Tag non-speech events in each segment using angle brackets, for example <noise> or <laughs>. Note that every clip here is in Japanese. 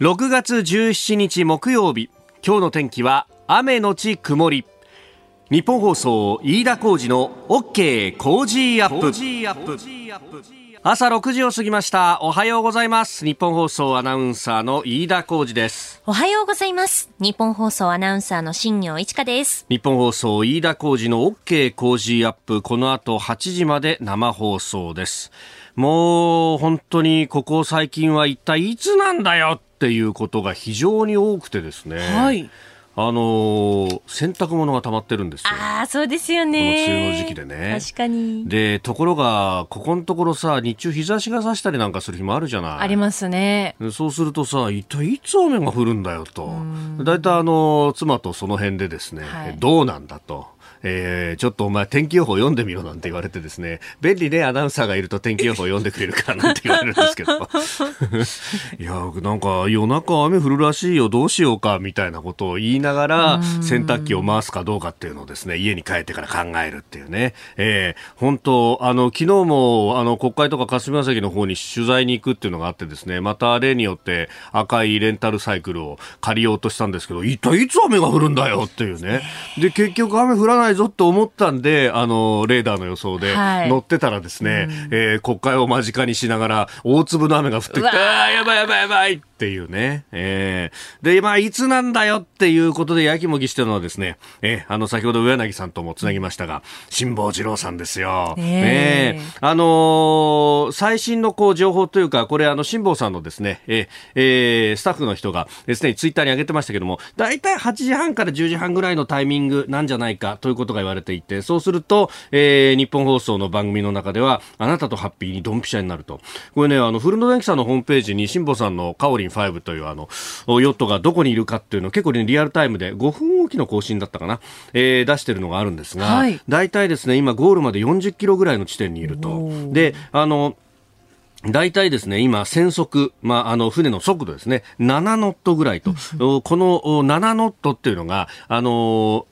6月17日木曜日。今日の天気は雨のち曇り。日本放送飯田浩二の OK 工事アップ。朝6時を過ぎました。おはようございます。日本放送アナウンサーの飯田浩二です。おはようございます。日本放送アナウンサーの新業一華です。日本放送飯田浩二の OK 工事アップ。この後8時まで生放送です。もう本当にここ最近は一体いつなんだよっていうことが非常に多くてですね。はい。あのー、洗濯物が溜まってるんですよ。ああ、そうですよね。この梅雨の時期でね。確かに。で、ところが、ここのところさ、日中日差しが差したりなんかする日もあるじゃない。ありますね。そうするとさ、一体いつ雨が降るんだよと。だいたいあの、妻とその辺でですね、はい、どうなんだと。えー、ちょっとお前天気予報読んでみろなんて言われてですね、便利ね、アナウンサーがいると天気予報読んでくれるかなんて言われるんですけど、いや、なんか夜中雨降るらしいよ、どうしようか、みたいなことを言いながら、洗濯機を回すかどうかっていうのをですね、家に帰ってから考えるっていうね、えー、本当、あの、昨日も、あの、国会とか霞が関の方に取材に行くっていうのがあってですね、また例によって赤いレンタルサイクルを借りようとしたんですけど、一体いつ雨が降るんだよっていうね。で、結局雨降らないないぞと思ったんで、あの、レーダーの予想で乗ってたらですね、はい、えー、国会を間近にしながら、大粒の雨が降ってきて、ああ、やばいやばいやばいっていうね。えー、で、まあ、いつなんだよっていうことでやきもきしてるのはですね、えー、あの、先ほど上柳さんともつなぎましたが、辛坊治郎さんですよ。え。ー、あのー、最新のこう、情報というか、これあの、辛坊さんのですね、えー、えー、スタッフの人がですね、ツイッターに上げてましたけども、だいたい8時半から10時半ぐらいのタイミングなんじゃないかということが言われていて、そうすると、えー、日本放送の番組の中では、あなたとハッピーにドンピシャになると。これね、あの、古野電機さんのホームページに辛坊さんのカオリン5というあのヨットがどこにいるかっていうのを結構、ね、リアルタイムで5分おきの更新だったかな、えー、出してるのがあるんですが、はい、大体ですね今ゴールまで40キロぐらいの地点にいると。であの大体ですね、今、船速、まあ、あの、船の速度ですね、7ノットぐらいと、この7ノットっていうのが、あの、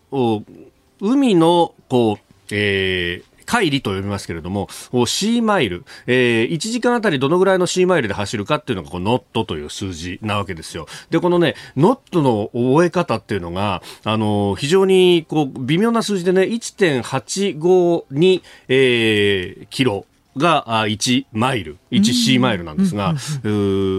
海の、こう、えー、海里と呼びますけれども、シーマイル、えー、1時間あたりどのぐらいのシーマイルで走るかっていうのが、このノットという数字なわけですよ。で、このね、ノットの覚え方っていうのが、あの、非常に、こう、微妙な数字でね、1.852、えー、キロが1マイル、1C マイルなんですが、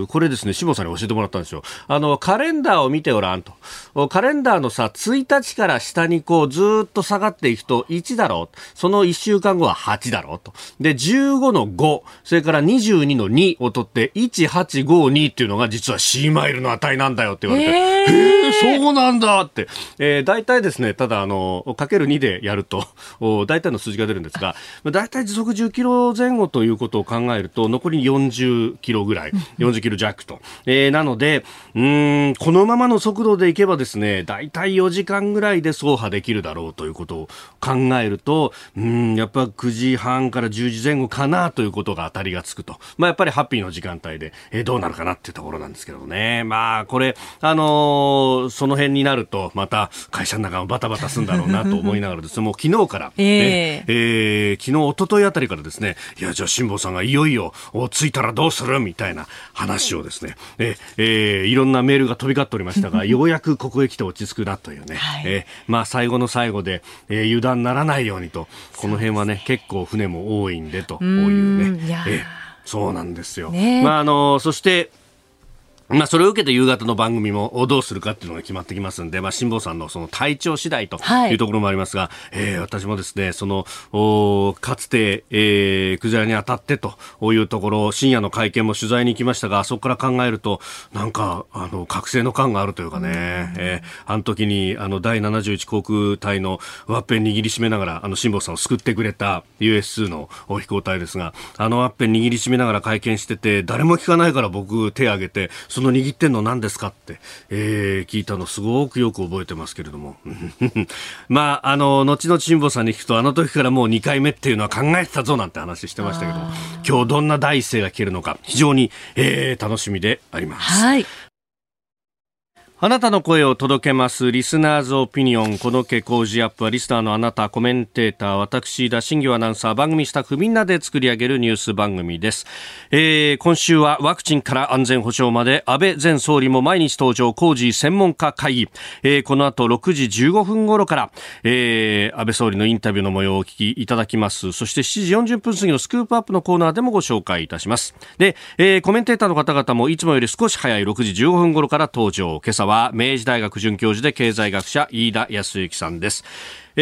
これですね、志保さんに教えてもらったんですよ。あの、カレンダーを見てごらんと。カレンダーのさ、1日から下にこう、ずっと下がっていくと1だろう。その1週間後は8だろうと。で、15の5、それから22の2を取って、1852っていうのが実は C マイルの値なんだよって言われて、へえー、そうなんだって。えー、大体ですね、ただあの、かける2でやると、<laughs> 大体の数字が出るんですが、大体時速10キロ前後ということを考えると、残り40キロぐらい、40キロ弱と。えー、なので、うん、このままの速度でいけばですね、大体4時間ぐらいで走破できるだろうということを考えると、うん、やっぱ9時半から10時前後かなということが当たりがつくと。まあ、やっぱりハッピーの時間帯で、えー、どうなるかなっていうところなんですけどね。まあ、これ、あのー、その辺になると、また会社の中もバタバタするんだろうなと思いながらですね、<laughs> もう昨日から、ね、えー、えー、昨日、一昨日あたりからですね、いや、じゃあ辛坊さんがいよいよ、着いたらどうするみたいな話をですね、ええー、いろんなメールが飛び交っておりましたが、<laughs> ようやくここへ来て落ち着くなというね、はい、えー、まあ最後の最後で、えー、油断ならないようにと、この辺はね、結構船も多いんでというね、えー、そうなんですよ。ね、まああのそして、まあ、それを受けて夕方の番組もどうするかっていうのが決まってきますんで、まあ、辛坊さんのその体調次第とい。うところもありますが、はい、えー、私もですね、その、おかつて、えー、クジラに当たってというところ、深夜の会見も取材に行きましたが、そこから考えると、なんか、あの、覚醒の感があるというかね、えー、あの時に、あの、第71航空隊のワッペン握りしめながら、あの、辛坊さんを救ってくれた US2 の飛行隊ですが、あのワッペン握りしめながら会見してて、誰も聞かないから僕手挙げて、その握ってんの何ですかって、えー、聞いたのすごくよく覚えてますけれども。<laughs> まあ、あの、後々辛坊さんに聞くと、あの時からもう2回目っていうのは考えてたぞなんて話してましたけども、今日どんな第一声が聞けるのか、非常に、えー、楽しみであります。はい。あなたの声を届けます。リスナーズオピニオン。この傾向ジアップは、リスナーのあなた、コメンテーター、私、田新業アナウンサー、番組スタッフみんなで作り上げるニュース番組です。えー、今週はワクチンから安全保障まで、安倍前総理も毎日登場、工事専門家会議。えー、この後6時15分頃から、えー、安倍総理のインタビューの模様をお聞きいただきます。そして7時40分過ぎのスクープアップのコーナーでもご紹介いたします。で、えー、コメンテーターの方々もいつもより少し早い6時15分頃から登場。今朝は明治大学准教授で経済学者飯田康之さんです。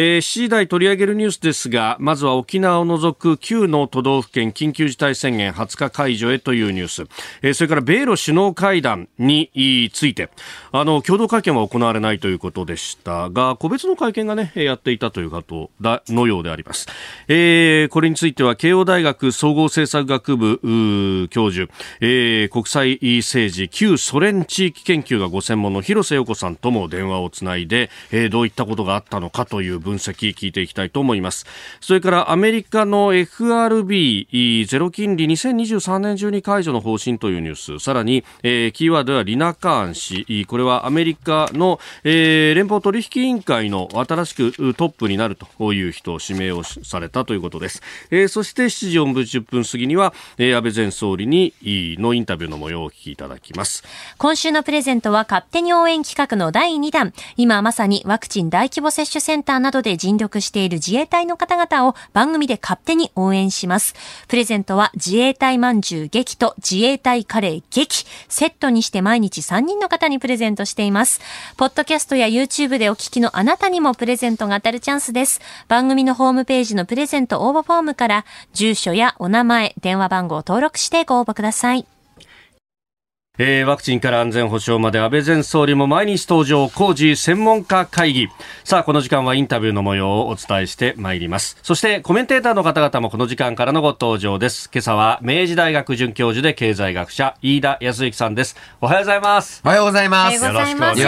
えー、7時台取り上げるニュースですが、まずは沖縄を除く9の都道府県緊急事態宣言20日解除へというニュース、えー、それから米ロ首脳会談について、あの、共同会見は行われないということでしたが、個別の会見がね、やっていたということだのようであります。えー、これについては、慶応大学総合政策学部教授、えー、国際政治、旧ソ連地域研究がご専門の広瀬陽子さんとも電話をつないで、えー、どういったことがあったのかという分析聞いていきたいと思います。それからアメリカの FRB ゼロ金利2023年中に解除の方針というニュース。さらに、えー、キーワードはリナ・カーン氏。これはアメリカの、えー、連邦取引委員会の新しくトップになるという人を指名をされたということです、えー、そして7時40分過ぎには、えー、安倍前総理にのインタビューの模様をお聞きいただきます。今週のプレゼントは勝手に応援企画の第2弾。今まさにワクチン大規模接種センターななどで尽力している自衛隊の方々を番組で勝手に応援します。プレゼントは自衛隊まんじゅう劇と自衛隊カレー劇、セットにして毎日3人の方にプレゼントしています。ポッドキャストや YouTube でお聞きのあなたにもプレゼントが当たるチャンスです。番組のホームページのプレゼント応募フォームから住所やお名前、電話番号を登録してご応募ください。えー、ワクチンから安全保障まで安倍前総理も毎日登場工事専門家会議。さあこの時間はインタビューの模様をお伝えしてまいります。そしてコメンテーターの方々もこの時間からのご登場です。今朝は明治大学准教授で経済学者飯田康之さんです。おはようございます。おはようございます。よ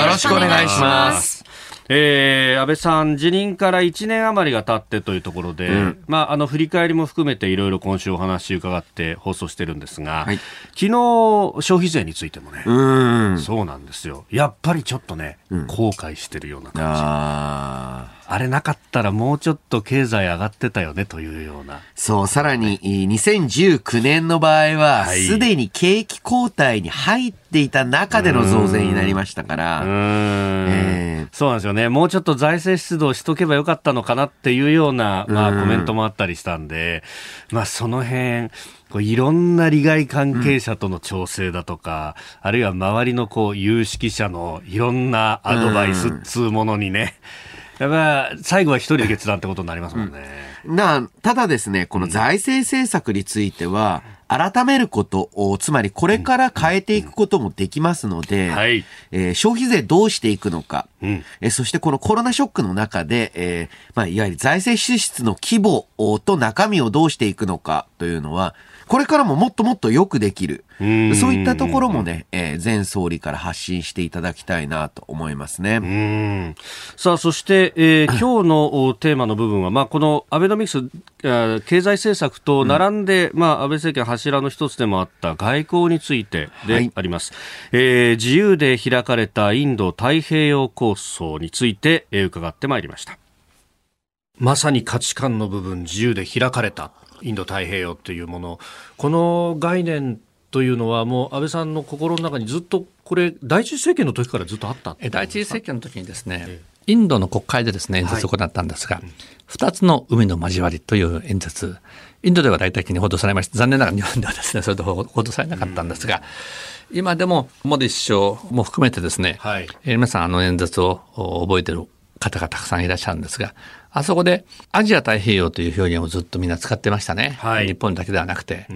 ろしくお願いしますえー、安倍さん、辞任から1年余りが経ってというところで、うん、まあ、あの振り返りも含めていろいろ今週お話伺って放送してるんですが、はい、昨日消費税についてもね、うそうなんですよ、やっぱりちょっとね、うん、後悔してるような感じ。ああれなかったらもうちょっと経済上がってたよねというような。そう、さらに2019年の場合は、す、で、に景気後退に入っていた中での増税になりましたから。えー、そうなんですよね。もうちょっと財政出動しとけばよかったのかなっていうような、まあコメントもあったりしたんで、まあその辺、こういろんな利害関係者との調整だとか、うん、あるいは周りのこう有識者のいろんなアドバイスっつうものにね、うんやっぱ最後は一人で決断ってことになりますもんね。うん、なただですね、この財政政策については、改めることを、つまりこれから変えていくこともできますので、はい、えー、消費税どうしていくのか、うん、えー、そしてこのコロナショックの中で、えーまあ、いわゆる財政支出の規模と中身をどうしていくのかというのは、これからももっともっとよくできる。そういったところもね、えー、前総理から発信していただきたいなと思いますね。さあ、そして、えー、<laughs> 今日のテーマの部分は、まあ、このアベノミクス、経済政策と並んで、うん、まあ、安倍政権柱の一つでもあった外交についてであります。はい、えー、自由で開かれたインド太平洋構想について、えー、伺ってまいりました。まさに価値観の部分、自由で開かれた。インド太平洋というもの。この概念というのはもう安倍さんの心の中にずっとこれ第一次政権の時からずっとあった第一次政権の時にですね、インドの国会でですね演説を行ったんですが、はい、2つの海の交わりという演説。インドでは大体的に報道されました。残念ながら日本ではですね <laughs> それと報道されなかったんですが、うん、今でもモディ首相も含めてですね、はい、皆さんあの演説を覚えてる方がたくさんいらっしゃるんですがあそこでアジア太平洋という表現をずっとみんな使ってましたね。はい、日本だけではなくて、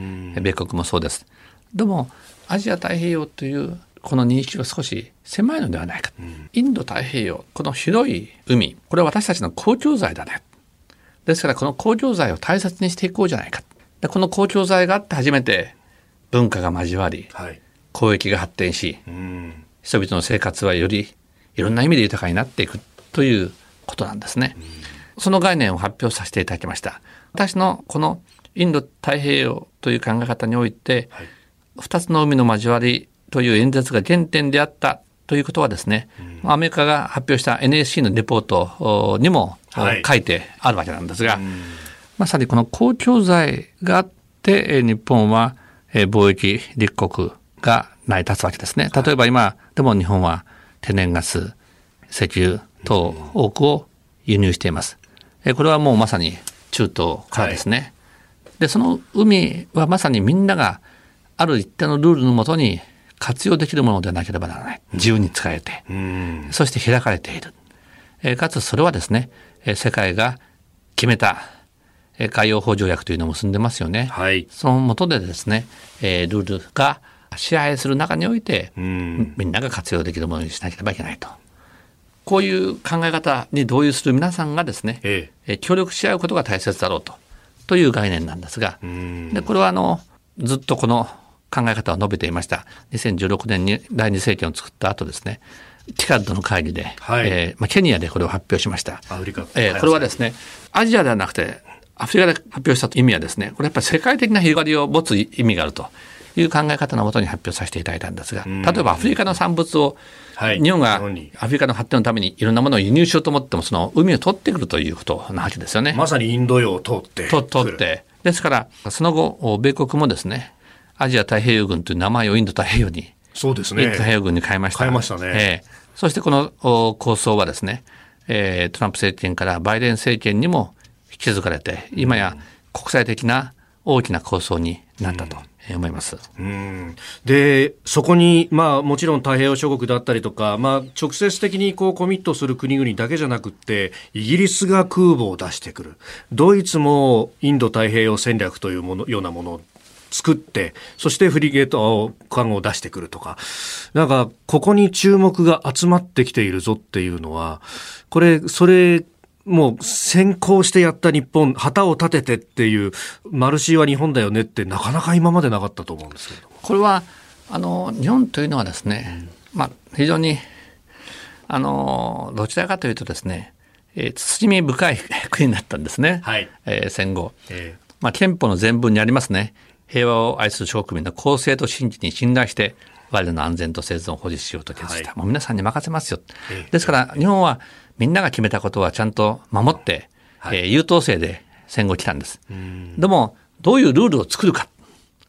米国もそうです。でも、アジア太平洋というこの認識は少し狭いのではないか。うん、インド太平洋、この広い海、これは私たちの公共財だね。ですからこの公共財を大切にしていこうじゃないか。でこの公共財があって初めて文化が交わり、はい、交易が発展し、うん、人々の生活はよりいろんな意味で豊かになっていくということなんですね。うんその概念を発表させていただきました。私のこのインド太平洋という考え方において、はい、2つの海の交わりという演説が原点であったということはですね、うん、アメリカが発表した NSC のレポートにも書いてあるわけなんですが、はい、まさにこの公共財があって日本は貿易立国が成り立つわけですね。例えば今でも日本は天然ガス、石油等多くを輸入しています。これはもうまさに中東からですね。はい、で、その海はまさにみんながある一定のルールのもとに活用できるものでなければならない。自由に使えて、そして開かれている。えかつそれはですね、世界が決めた海洋法条約というのを結んでますよね。はい、その下でですね、えルールが支配する中において、みんなが活用できるものにしなければいけないと。こういう考え方に同意する皆さんがですね、ええ、協力し合うことが大切だろうとという概念なんですが、でこれはあのずっとこの考え方を述べていました。2016年に第二政権を作った後ですね、ティカッドの会議で、はい、えー、まあ、ケニアでこれを発表しました。アフリカ、えー、これはですね、アジアではなくて、アフリカで発表した意味はですね、これやっぱり世界的な広がりを持つ意味があるという考え方のもとに発表させていただいたんですが、例えばアフリカの産物を、日本がアフリカの発展のためにいろんなものを輸入しようと思っても、その海を取ってくるということなわけですよね。まさにインド洋を通って。と取って。ですから、その後、米国もですね、アジア太平洋軍という名前をインド太平洋に、そうですね。インド太平洋軍に変えました。変えましたね。えー、そしてこの構想はですね、えー、トランプ政権からバイデン政権にも引き継がれて、今や国際的な大きな構想になったと。思います。うんで、そこに、まあ、もちろん太平洋諸国だったりとか、まあ、直接的にこうコミットする国々だけじゃなくって、イギリスが空母を出してくる。ドイツもインド太平洋戦略というものようなものを作って、そしてフリゲート艦を出してくるとか、なんか、ここに注目が集まってきているぞっていうのは、これ、それもう先行してやった日本、旗を立ててっていう、マルシーは日本だよねってなかなか今までなかったと思うんですけど。これは、あの、日本というのはですね、うん、まあ、非常に、あの、どちらかというとですね、えー、慎み深い国だったんですね。はい。えー、戦後。えー、まあ、憲法の全文にありますね。平和を愛する諸国民の公正と真実に信頼して、我々の安全と生存を保持しようと決した。はい、もう皆さんに任せますよ。ですから、日本はみんなが決めたことはちゃんと守って、はい、えー、優等生で戦後来たんです。でも、どういうルールを作るか、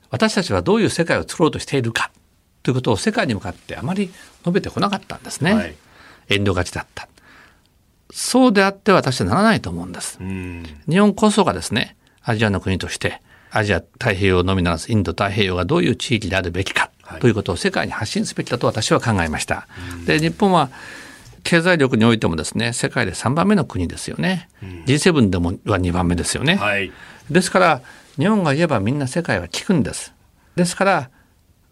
私たちはどういう世界を作ろうとしているか、ということを世界に向かってあまり述べてこなかったんですね。はい、遠慮がちだった。そうであって私はならないと思うんです。日本こそがですね、アジアの国として、アジア太平洋のみならずインド太平洋がどういう地域であるべきか、ということを世界に発信すべきだと私は考えました。で、日本は経済力においてもですね世界で3番目の国ですよね、うん、G7 でもは2番目ですよね、はい、ですから日本が言えばみんな世界は聞くんです。ですから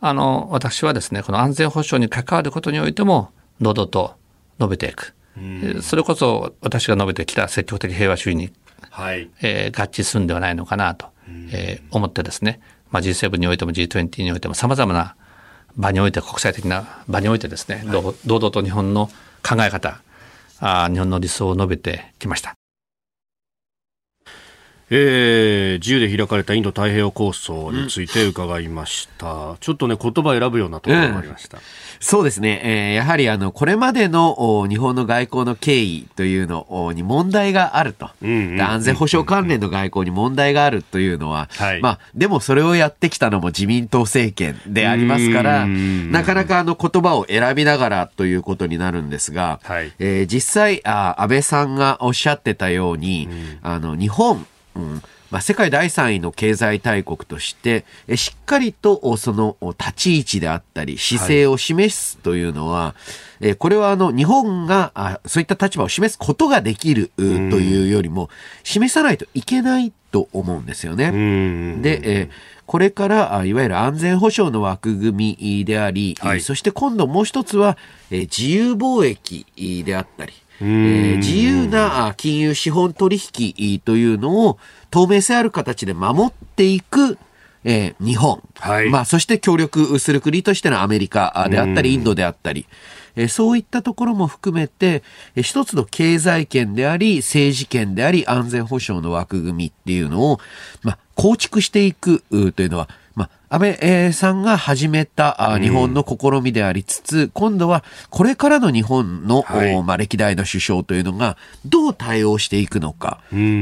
あの私はですねこの安全保障に関わることにおいても堂々と述べていく、うん、それこそ私が述べてきた積極的平和主義に、はい。えー、合致するんではないのかなと、うん、えー、思ってですね、まあ、G7 においても G20 においてもさまざまな場において国際的な場においてですね、はい、堂々と日本の考え方あ日本の理想を述べてきました。えー、自由で開かれたインド太平洋構想について伺いました。うん、ちょっとね、言葉選ぶようなところがありました。うん、そうですね。えー、やはりあの、これまでの日本の外交の経緯というのに問題があると。安全保障関連の外交に問題があるというのは、はい、まあ、でもそれをやってきたのも自民党政権でありますから、なかなかあの言葉を選びながらということになるんですが、はい、えー、実際あ、安倍さんがおっしゃってたように、あの、日本、うん。まあ、世界第3位の経済大国として、えしっかりとその立ち位置であったり、姿勢を示すというのは、はい、えこれはあの日本があそういった立場を示すことができるというよりも、示さないといけないと思うんですよね。で、えこれからいわゆる安全保障の枠組みであり、はい、そして今度もう一つは、え自由貿易であったり、えー、自由な金融資本取引というのを透明性ある形で守っていくえー、日本、はい、まあ、そして協力する国としてのアメリカであったり、インドであったり、えー、そういったところも含めて、えー、一つの経済圏であり、政治圏であり、安全保障の枠組みっていうのを、まあ、構築していくというのは、まあ、安倍さんが始めた日本の試みでありつつ、うん、今度はこれからの日本の、はい、まあ、歴代の首相というのがどう対応していくのか、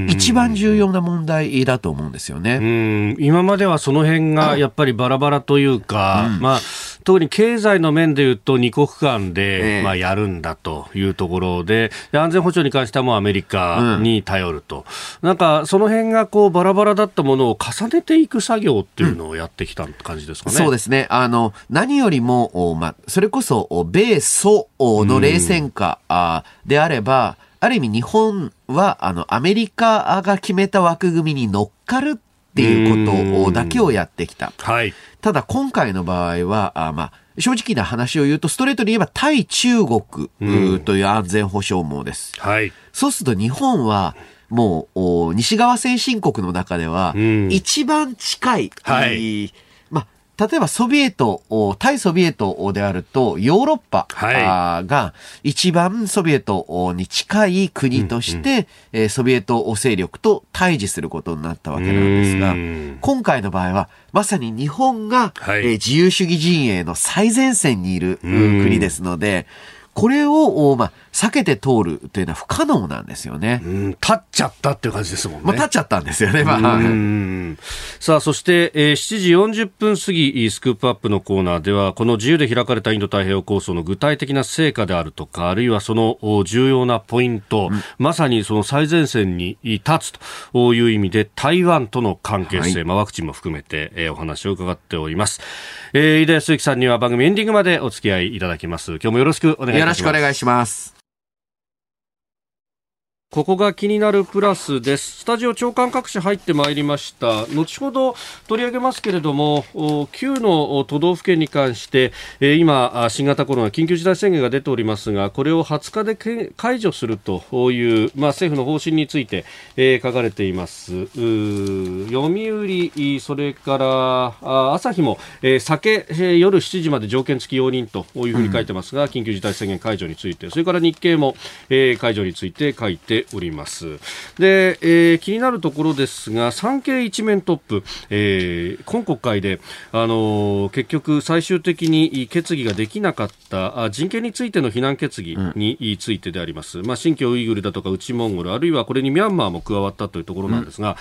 一番重要な問題だと思うんですよね。今まではその辺がやっぱりバラバラというか、うん、まあ特に経済の面でいうと二国間で、まあ、やるんだというところでで安全保障に関してはもうアメリカに頼ると、うん、なんかその辺がこうバラバラだったものを重ねていく作業っていうのをやってきた感じですかね。そうですね。あの何よりも、まあ、それこそ米ソの冷戦下であれば、ある意味日本はあのアメリカが決めた枠組みに乗っかるっていうことだけをやってきた。はい、ただ今回の場合は、あまあ、正直な話を言うと、ストレートに言えば対中国という安全保障網です。はい、そうすると日本は、もう、西側先進国の中では、一番近い、はい例えばソビエト、対ソビエトであると、ヨーロッパが一番ソビエトに近い国として、うんうん、ソビエト勢力と対峙することになったわけなんですが、今回の場合は、まさに日本が、はい、自由主義陣営の最前線にいる国ですので、これを、まあ、避けて通るというのは不可能なんですよね。うん、立っちゃったっていう感じですもんね。まあ、立っちゃったんですよね。まあ、さあ、そして、えー、7時40分過ぎ、スクープアップのコーナーでは、この自由で開かれたインド太平洋構想の具体的な成果であるとか、あるいはその重要なポイント、うん、まさにその最前線に立つという意味で、台湾との関係性、はい、まあ、ワクチンも含めて、えー、お話を伺っております。えー、井田康之さんには番組エンディングまでお付き合いいただきます。今日もよろしくお願いします。よろしくお願いします。ここが気になるプラスです。スタジオ長官各社入ってまいりました。後ほど取り上げますけれども、9の都道府県に関して、今、新型コロナ緊急事態宣言が出ておりますが、これを20日で解除するという、まあ、政府の方針について、えー、書かれています。読売、それから朝日も、えー、酒、えー、夜7時まで条件付き容認というふうに書いてますが、うん、緊急事態宣言解除について、それから日経も、えー、解除について書いております。で、えー、気になるところですが産経一面トップ、えー、今国会で、あのー、結局最終的に決議ができなかった人権についての非難決議についてであります、うん、まあ、新疆ウイグルだとか内モンゴルあるいはこれにミャンマーも加わったというところなんですが、うん。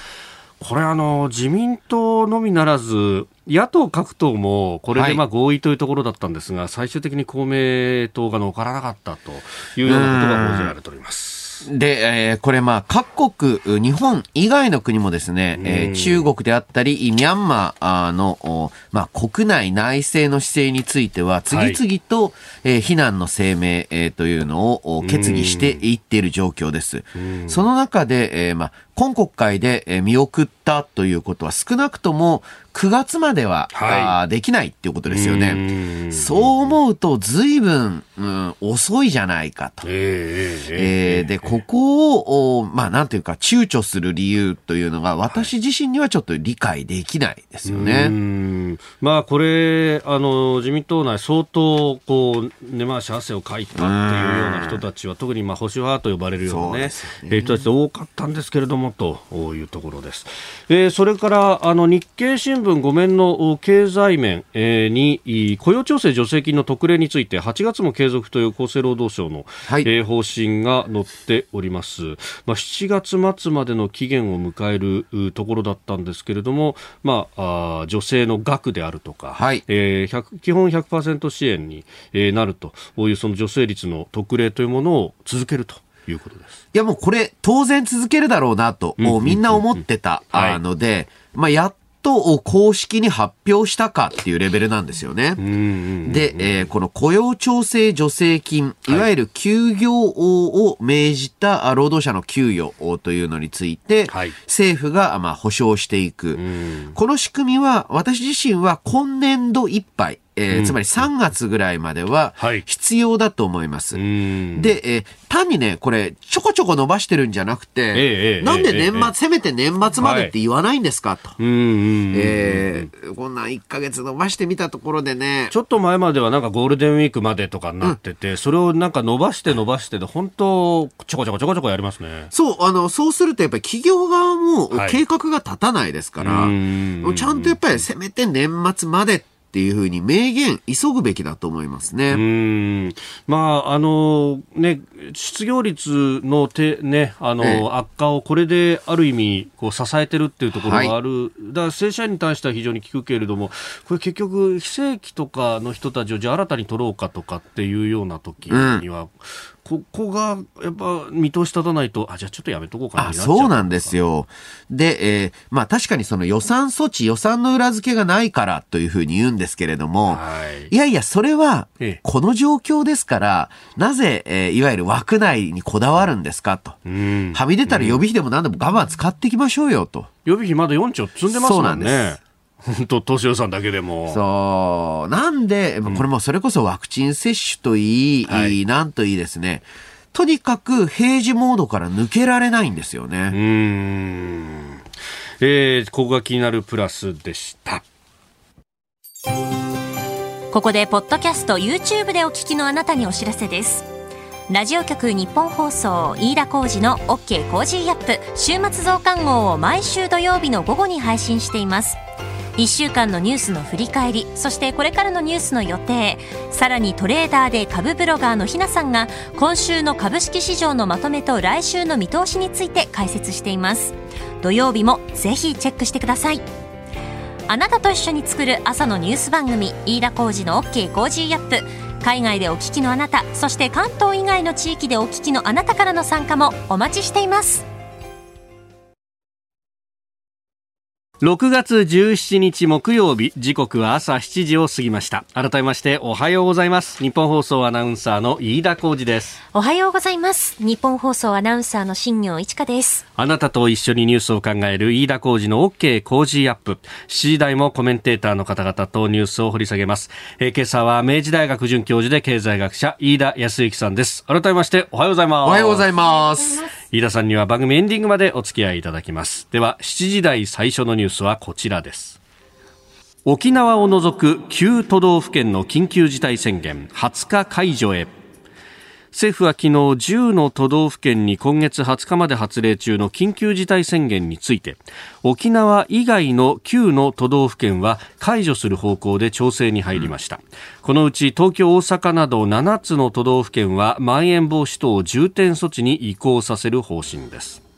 これあの、自民党のみならず、野党各党もこれでまあ合意というところだったんですが、はい、最終的に公明党が乗からなかったというようなことが報じられております。で、えー、これまあ各国、日本以外の国もですね、えー、中国であったり、ミャンマーの、まあ、国内内政の姿勢については、次々と、はい、えー、非難の声明、えー、というのを決議していっている状況です。その中で、えー、まあ、今国会で見送ったということは少なくとも9月までは、はい、できないっていうことですよね。そう思うと随分、うん、遅いじゃないかと。えー、えー、で、ここを、まあなんていうか躊躇する理由というのが私自身にはちょっと理解できないですよね。まあこれ、あの、自民党内相当、こう、根回し汗をかいたっていうような人たちは、特にまあ保守派と呼ばれるようなね、ね人たち多かったんですけれども、というところです。えー、それから、あの、日経新聞5面の経済面、えー、に雇用調整助成金の特例について8月も継続という厚生労働省の、はい、えー、方針が載っております、まあ、7月末までの期限を迎えるところだったんですけれども、まあ、あ女性の額であるとか、はい、えー、基本100%支援に、えー、なるというその助成率の特例というものを続けるということです。いやもうこれ当然続けるだろうなと、もうみんな思ってたので、まあ、やっと公式に発表したかっていうレベルなんですよね。で、えー、この雇用調整助成金、い。わゆる休業を命じた労働者の給与というのについて、はい、政府がまあ保障していく。この仕組みは私自身は今年度いっぱい、えー、つまり3月ぐらいまでは必要だと思います。はい、で、えー、単にね、これ、ちょこちょこ伸ばしてるんじゃなくて、えー、なんで年末、えー、せめて年末までって言わないんですか、と。えー、こんな1か月伸ばしてみたところでね。ちょっと前まではなんかゴールデンウィークまでとかになってて、うん、それをなんか伸ばして伸ばしてで、本当、ちょこちょこちょこちょこやりますね。そう、あの、そうするとやっぱり企業側も計画が立たないですから、はい、ちゃんとやっぱりせめて年末までっていうふうに明言、急ぐべきだと思いますね。うんまあ、あの、ね、失業率のて、ね、あの、ええ、悪化をこれである意味、こう、支えてるっていうところがある。はい、だから正社員に対しては非常に効くけれども、これ結局、非正規とかの人たちをじゃあ新たに取ろうかとかっていうような時には、うんここがやっぱ見通し立たないと、あ、じゃあちょっとやめとこうかなそうなんですよ。で、えー、まあ確かにその予算措置、予算の裏付けがないからというふうに言うんですけれども、はい、いやいや、それは、この状況ですから、なぜ、えー、いわゆる枠内にこだわるんですかと。はみ出たら予備費でも何でも我慢使っていきましょうよと。予備費まだ4兆積んでますもんね。そうなんです。<laughs> 本当、投資予算だけでも。そう。なんで、これもそれこそワクチン接種といい、はい、なんといいですね。とにかく平時モードから抜けられないんですよね。うん。えー、ここが気になるプラスでした。ここで、ポッドキャスト、YouTube でお聞きのあなたにお知らせです。ラジオ局日本放送飯田浩二の OK コージーアップ週末増刊号を毎週土曜日の午後に配信しています。1週間のニュースの振り返りそしてこれからのニュースの予定。さらにトレーダーで株ブロガーのひなさんが今週の株式市場のまとめと来週の見通しについて解説しています。土曜日もぜひチェックしてください。あなたと一緒に作る朝のニュース番組飯田浩二の OK コージーアップ。海外でお聞きのあなたそして関東以外の地域でお聞きのあなたからの参加もお待ちしています。6月17日木曜日時刻は朝7時を過ぎました。改めましておはようございます。ニッポン放送アナウンサーの飯田浩司です。おはようございます。日本放送アナウンサーの新業一華です。あなたと一緒にニュースを考える飯田浩二の OK 工事アップ。7時台もコメンテーターの方々とニュースを掘り下げます、えー、今朝は明治大学准教授で経済学者飯田康之さんです。改めましておはようございます。おはようございます飯田さんには番組エンディングまでお付き合いいただきます。では、7時台最初のニュースはこちらです。沖縄を除く9都道府県の緊急事態宣言20日解除へ。政府は昨日10の都道府県に今月20日まで発令中の緊急事態宣言について沖縄以外の9の都道府県は解除する方向で調整に入りました、このうち東京大阪など7つの都道府県はまん延防止等重点措置に移行させる方針です。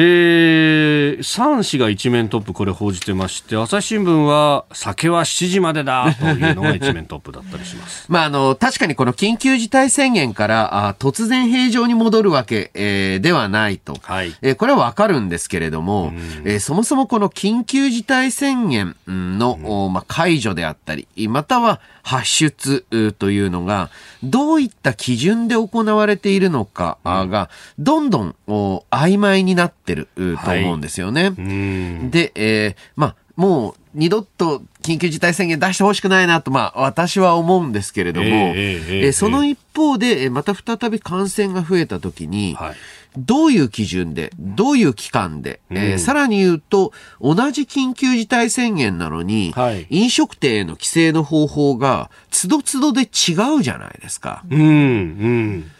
えー、3紙が一面トップこれ報じてまして、朝日新聞は酒は7時までだというのが一面トップだったりします。<laughs> まあ、あの、確かにこの緊急事態宣言からあ突然平常に戻るわけ、えー、ではないと。はい。えー、これはわかるんですけれども、えー、そもそもこの緊急事態宣言の、うん、まあ、解除であったり、または発出というのが、どういった基準で行われているのかが、どんどん曖昧になってると思うんですよね。はい、で、えー、まあ、もう二度と緊急事態宣言出してほしくないなと、まあ、私は思うんですけれども、えーえーえー、その一方で、また再び感染が増えたときに、はいどういう基準で、どういう期間で、うん、えー、さらに言うと、同じ緊急事態宣言なのに、はい、飲食店への規制の方法が、つどつどで違うじゃないですか。うん、うん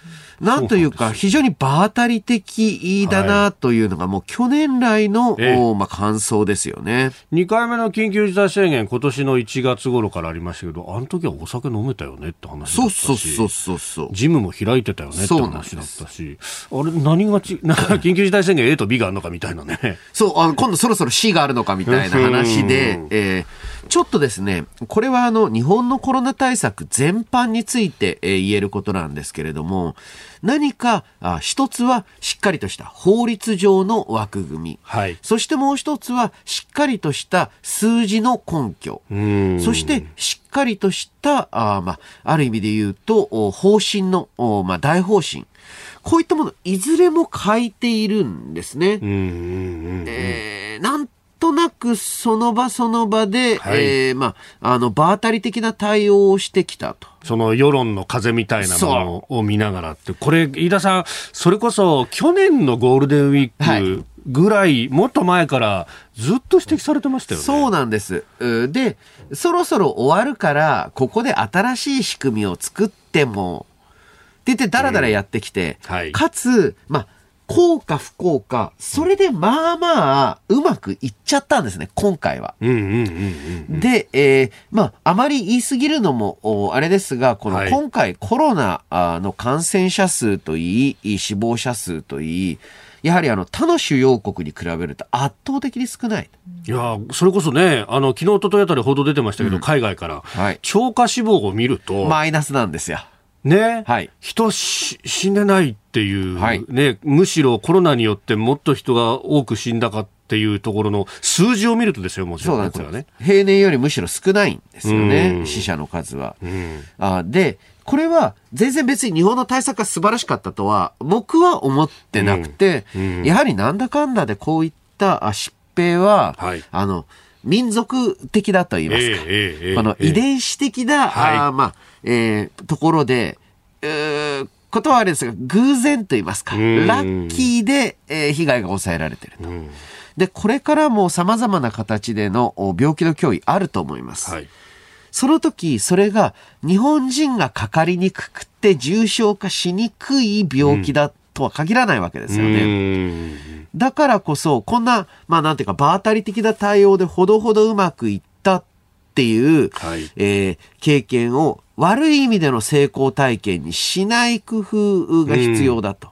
なんというか、非常に場当たり的だなというのが、もう去年来の、まあ、感想ですよね。2回目の緊急事態宣言、今年の1月頃からありましたけど、あの時はお酒飲めたよねって話だったし、そうそうそうそうジムも開いてたよねって話だったし、あれ、何がち、なんか緊急事態宣言 A と B があるのかみたいなね。そう、あの今度そろそろ C があるのかみたいな話で、えー、ちょっとですね、これはあの、日本のコロナ対策全般について、えー、言えることなんですけれども、何かあ一つはしっかりとした法律上の枠組み、はい、そしてもう一つはしっかりとした数字の根拠。そしてしっかりとしたあ,、まあ、ある意味で言うと方針の、まあ、大方針。こういったものいずれも書いているんですね。えー、なんとなくその場その場で、はい、えー、まあ、あの、場当たり的な対応をしてきたと。その世論の風みたいなものを見ながらって、これ、飯田さん、それこそ去年のゴールデンウィークぐらい、もっと前からずっと指摘されてましたよね。そうなんです。で、そろそろ終わるから、ここで新しい仕組みを作っても、って言ってだらだらやってきて、うんはい、かつ、まあ、幸か不幸か、それでまあまあ、うまくいっちゃったんですね、今回は。で、えー、まあ、あまり言い過ぎるのも、あれですが、この今回コロナの感染者数といい、死亡者数といい、やはりあの他の主要国に比べると圧倒的に少ない。いやそれこそね、あの昨日、おとといあたり報道出てましたけど、うん、海外から、はい、超過死亡を見ると、マイナスなんですよ。ね、はい、人死んでないっていう、はい、ね、むしろコロナによってもっと人が多く死んだかっていうところの数字を見るとですよ、もちろん、ね、これはね。平年よりむしろ少ないんですよね、死者の数は。あで、これは全然別に日本の対策が素晴らしかったとは僕は思ってなくて、やはりなんだかんだでこういった疾病は、はい、あの、民族的だと言いますか、えーえー、この遺伝子的な、あまあ、えー、ところで、えー、ことはあれですが、偶然と言いますか、ラッキーで、えー、被害が抑えられていると。で、これからも様々な形での病気の脅威あると思います。はい、その時、それが日本人がかかりにくくて重症化しにくい病気だとは限らないわけですよね。だからこそ、こんな、まあなんていうか、場当たり的な対応でほどほどうまくいったっていう、はい、えー、経験を悪い意味での成功体験にしない工夫が必要だと。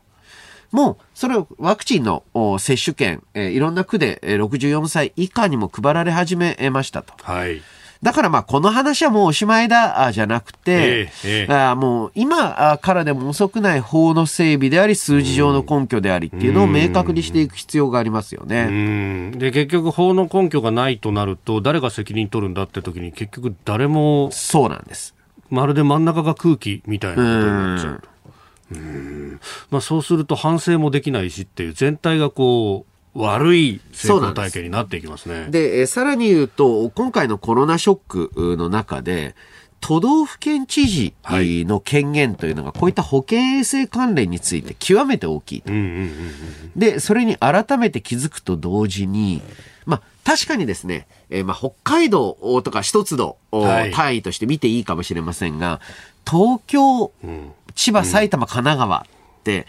うん、もう、それをワクチンの接種券、えー、いろんな区で64歳以下にも配られ始めましたと。はいだからまあこの話はもうおしまいだじゃなくて、ええあもう今からでも遅くない法の整備であり数字上の根拠でありっていうのを明確にしていく必要がありますよね。で結局法の根拠がないとなると誰が責任取るんだって時に結局誰もそうなんです。まるで真ん中が空気みたいなことになっちゃうと。うんまあ、そうすると反省もできないしっていう全体がこう悪い成功体験になっていきますね。でえさらに言うと、今回のコロナショックの中で、都道府県知事の権限というのが、こういった保健衛生関連について極めて大きいと。で、それに改めて気づくと同時に、まあ、確かにですね、えー、まあ、北海道とか一つの、はい、単位として見ていいかもしれませんが、東京、千葉、埼玉、神奈川って、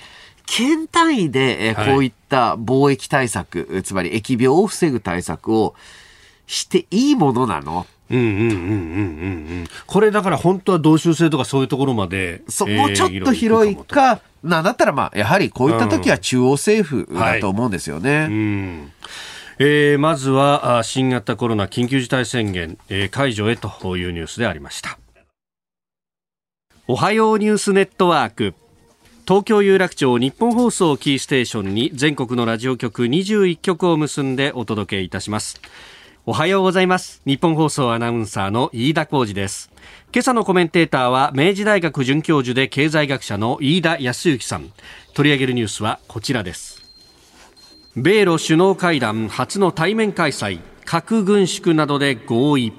県単位で、えー、こういった貿易対策、はい、つまり疫病を防ぐ対策をしていいものなの？うんうんうんうんうんこれだから本当は同州制とかそういうところまで。そこもちょっと広いか、なんだったらまあ、やはりこういった時は中央政府だと思うんですよね。はい、うんえー、まずは新型コロナ緊急事態宣言、えー、解除へというニュースでありました。おはようニュースネットワーク。東京有楽町日本放送キーステーションに全国のラジオ局21局を結んでお届けいたします。おはようございます。日本放送アナウンサーの飯田浩二です。今朝のコメンテーターは明治大学准教授で経済学者の飯田康之さん。取り上げるニュースはこちらです。米ロ首脳会談初の対面開催。核軍縮などで合意。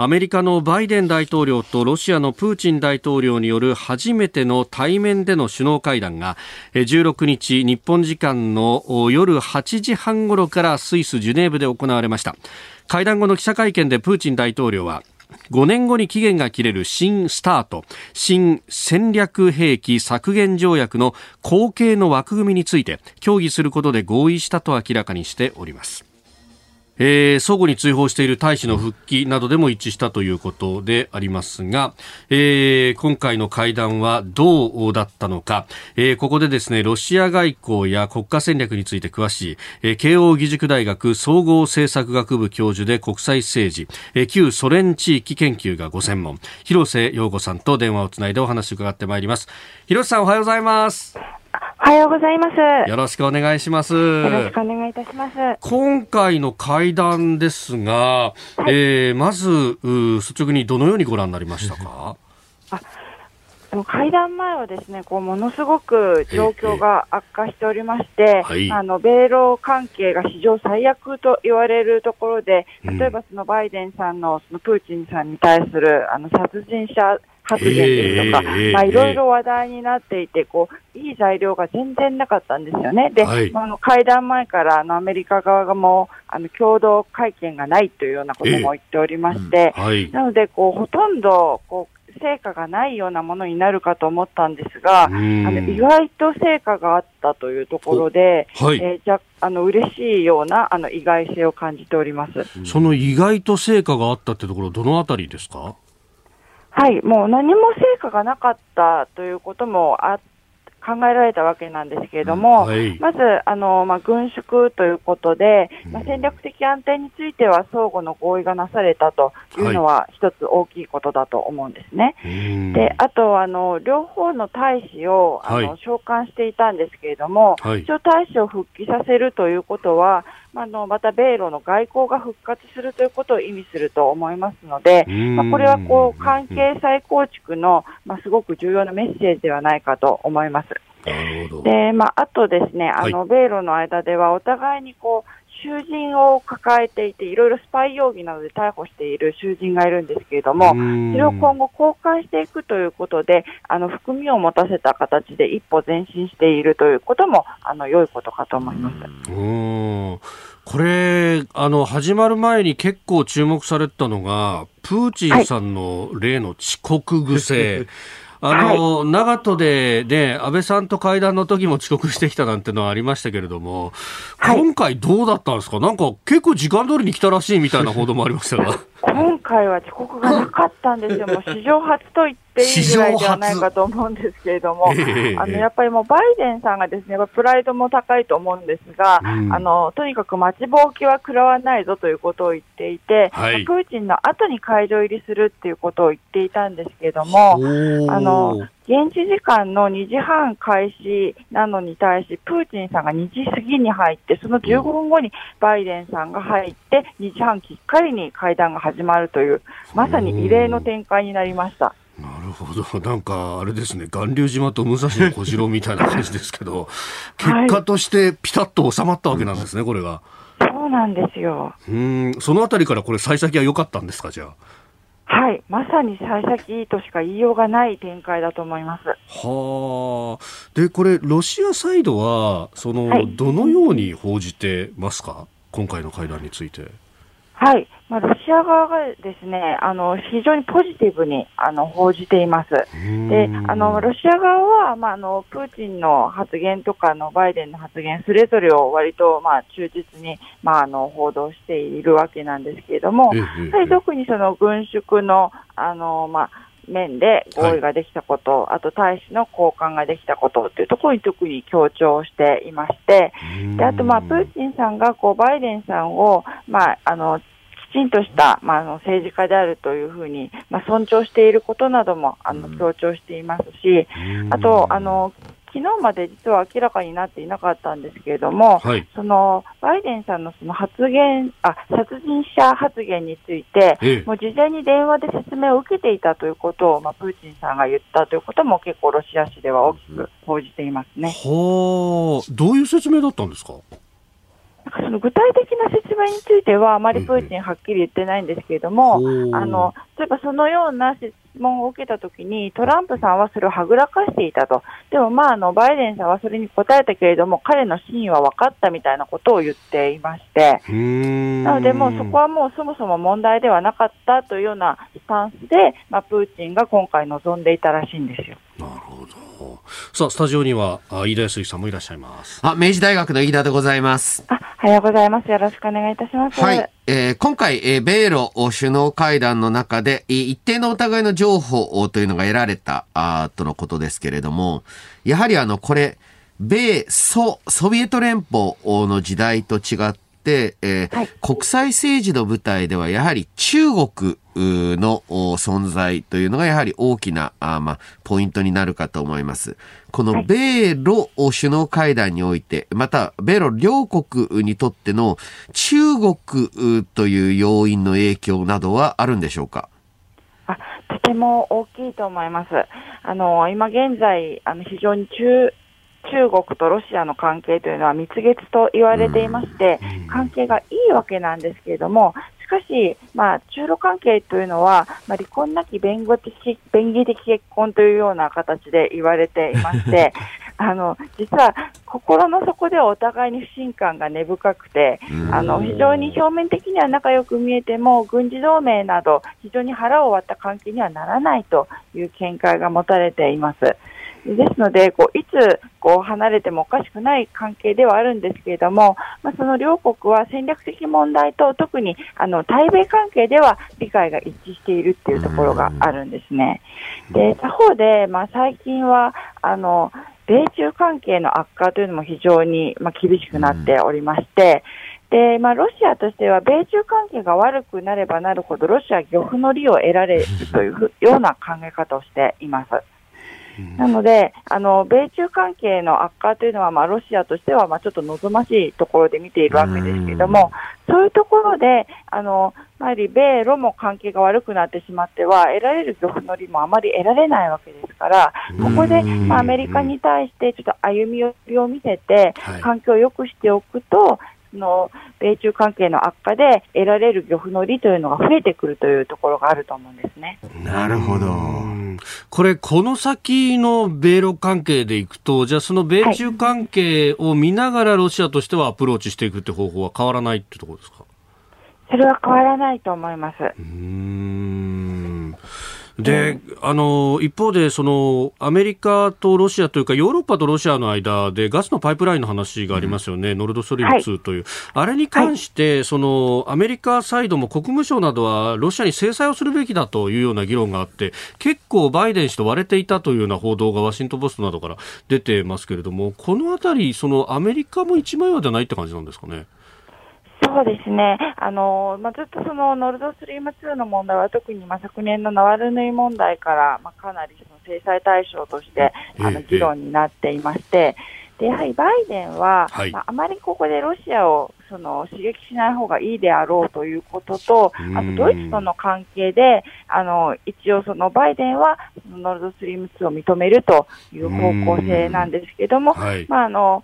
アメリカのバイデン大統領とロシアのプーチン大統領による初めての対面での首脳会談が16日日本時間の夜8時半ごろからスイス・ジュネーブで行われました会談後の記者会見でプーチン大統領は5年後に期限が切れる新スタート、新戦略兵器削減条約の後継の枠組みについて協議することで合意したと明らかにしております。えー、相互に追放している大使の復帰などでも一致したということでありますが、えー、今回の会談はどうだったのか、えー、ここでですね、ロシア外交や国家戦略について詳しい、えー、慶応義塾大学総合政策学部教授で国際政治、えー、旧ソ連地域研究がご専門、広瀬陽子さんと電話をつないでお話を伺ってまいります。広瀬さんおはようございます。おはようございます。よろしくお願いします。よろしくお願いいたします。今回の会談ですが、はい、えー、まず、率直にどのようにご覧になりましたか？あ会談前はですね、こうものすごく状況が悪化しておりまして、はい、あの米ロ関係が史上最悪と言われるところで、例えばそのバイデンさんのそのプーチンさんに対するあの殺人者発言ですとか、えー、まあいろいろ話題になっていて、こういい材料が全然なかったんですよね。で、はい、まあ、あの会談前からあのアメリカ側がもあの共同会見がないというようなことも言っておりまして、えーはい、なのでこうほとんどこう成果がないようなものになるかと思ったんですが、あの意外と成果があったというところで、はい、えー、じゃあの嬉しいようなあの意外性を感じております。その意外と成果があったってところ、どのあたりですか？はい、もう何も成果がなかったということもあっ考えられたわけなんですけれども、はい、まず、あの、まあ、軍縮ということで、まあ、戦略的安定については相互の合意がなされたというのは一つ大きいことだと思うんですね。はい、で、あと、あの、両方の大使を、あの、召喚していたんですけれども、一応大使を復帰させるということは、あのまた米ロの外交が復活するということを意味すると思いますので、まあ、これはこう関係再構築の、まあ、すごく重要なメッセージではないかと思います。で、まあ、あとですね、あの、米ロの間ではお互いにこう、囚人を抱えていて、いろいろスパイ容疑などで逮捕している囚人がいるんですけれども、それを今後交換していくということで、あの、含みを持たせた形で一歩前進しているということも、あの、良いことかと思います。これ、あの、始まる前に結構注目されたのが、プーチンさんの例の遅刻癖。は <laughs> いあの、はい、長門でね、安倍さんと会談の時も遅刻してきたなんてのはありましたけれども、はい、今回どうだったんですか？なんか結構時間通りに来たらしいみたいな報道もありましたが。今回は遅刻がなかったんですよ。もう史上初と言っていいぐらいではないかと思うんですけれども、えー、あの、やっぱりもうバイデンさんがですね、プライドも高いと思うんですが、うん、あの、とにかく待ちぼうきは食らわないぞということを言っていて、はい、プーチンの後に会場入りするっていうことを言っていたんですけれども、あの、現地時間の2時半開始なのに対し、プーチンさんが2時過ぎに入って、その15分後にバイデンさんが入って、2時半きっかりに会談が始まるという、まさに異例の展開になりました。なるほど。<laughs> なんか、あれですね、巌流島と武蔵の小次郎みたいな感じですけど、<laughs> 結果としてピタッと収まったわけなんですね、これが。そうなんですよ。うん、そのあたりからこれ、幸先は良かったんですか、じゃあ？はい、まさに幸先としか言いようがない展開だと思います。はあ。で、これ、ロシアサイドは、その、はい、どのように報じてますか？今回の会談について。はい。まあ、ロシア側がですね、あの、非常にポジティブに、あの、報じています。で、あの、ロシア側は、まあ、あの、プーチンの発言とかのバイデンの発言、それぞれを割と、まあ、忠実に、まあ、あの、報道しているわけなんですけれども、やはり特にその軍縮の、あの、まあ、面で合意ができたこと、はい、あと大使の交換ができたことというところに特に強調していまして、であと、まあ、プーチンさんがこうバイデンさんを、まあ、あのきちんとした、まあ、あの政治家であるというふうに、まあ、尊重していることなどもあの強調していますし、あとあの昨日まで実は明らかになっていなかったんですけれども、はい、そのバイデンさんのその発言あ殺人者発言について、ええ、もう事前に電話で説明を受けていたということを、まあ、プーチンさんが言ったということも結構ロシア紙では大きく報じていますね。はあ、どういう説明だったんですか？その具体的な説明については、あまりプーチンはっきり言ってないんですけれども、あの例えばそのような質問を受けたときに、トランプさんはそれをはぐらかしていたと、でも、まあ、あのバイデンさんはそれに答えたけれども、彼の真意は分かったみたいなことを言っていまして、なので、もうそこはもうそもそも問題ではなかったというようなスタンスで、まあ、プーチンが今回望ん。でいたらしいんですよ。なるほどさあ、スタジオには飯田康之さんもいらっしゃいます。あ、明治大学の飯田でございます。あ、おはようございます。よろしくお願いいたします。はい。えー、今回、えー、米ロ首脳会談の中で、一定のお互いの情報というのが得られた、あとのことですけれども、やはりあの、これ、米ソ、ソビエト連邦の時代と違って、えーはい、国際政治の舞台ではやはり中国の存在というのがやはり大きなあ、まあ、ポイントになるかと思います。この米ロ首脳会談において、また米ロ両国にとっての中国という要因の影響などはあるんでしょうか？あとても大きいと思います。あの今現在あの非常に中中国とロシアの関係というのは蜜月と言われていまして、関係がいいわけなんですけれども、しかし、まあ、中ロ関係というのは、まあ、離婚なき弁護的便宜的結婚というような形で言われていまして、<laughs> あの実は心の底ではお互いに不信感が根深くて、あの非常に表面的には仲良く見えても、軍事同盟など、非常に腹を割った関係にはならないという見解が持たれています。ですので、こういつこう離れてもおかしくない関係ではあるんですけれども、まあ、その両国は戦略的問題と特にあの対米関係では理解が一致しているっていうところがあるんですね。で他方で、まあ、最近はあの米中関係の悪化というのも非常に、まあ、厳しくなっておりまして、で、まあ、ロシアとしては、米中関係が悪くなればなるほど、ロシア漁夫の利を得られるというような考え方をしています。なので、あの米中関係の悪化というのは、まあ、ロシアとしてはまあちょっと望ましいところで見ているわけですけれども、そういうところで、あのやはり米ロも関係が悪くなってしまっては、得られる漁夫の利もあまり得られないわけですから、ここで、まあ、アメリカに対してちょっと歩み寄りを見せて、環境を良くしておくと、その米中関係の悪化で得られる漁夫の利というのが増えてくるというところがあると思うんですね。なるほど。これ、この先の米ロ関係でいくと、じゃあその米中関係を見ながらロシアとしてはアプローチしていくって方法は変わらないってところですか？それは変わらないと思います。うんで、あの、一方で、その、アメリカとロシアというか、ヨーロッパとロシアの間でガスのパイプラインの話がありますよね、うん、ノルドストリーム2という。はい、あれに関して、はい、その、アメリカサイドも国務省などは、ロシアに制裁をするべきだというような議論があって、結構バイデン氏と割れていたというような報道がワシントンポストなどから出てますけれども、このあたり、その、アメリカも一枚岩ではないって感じなんですかね？そうですね、あのまあ、ずっとそのノルドストリーム2の問題は、特にまあ昨年のナワルヌイ問題から、まあ、かなりその制裁対象として、あの議論になっていまして、でやはりバイデンは、はい、まあ、あまりここでロシアをその刺激しない方がいいであろうということと、あとドイツとの関係で、あの一応、そのバイデンはノルドストリーム2を認めるという方向性なんですけれども、はい、まあ、あの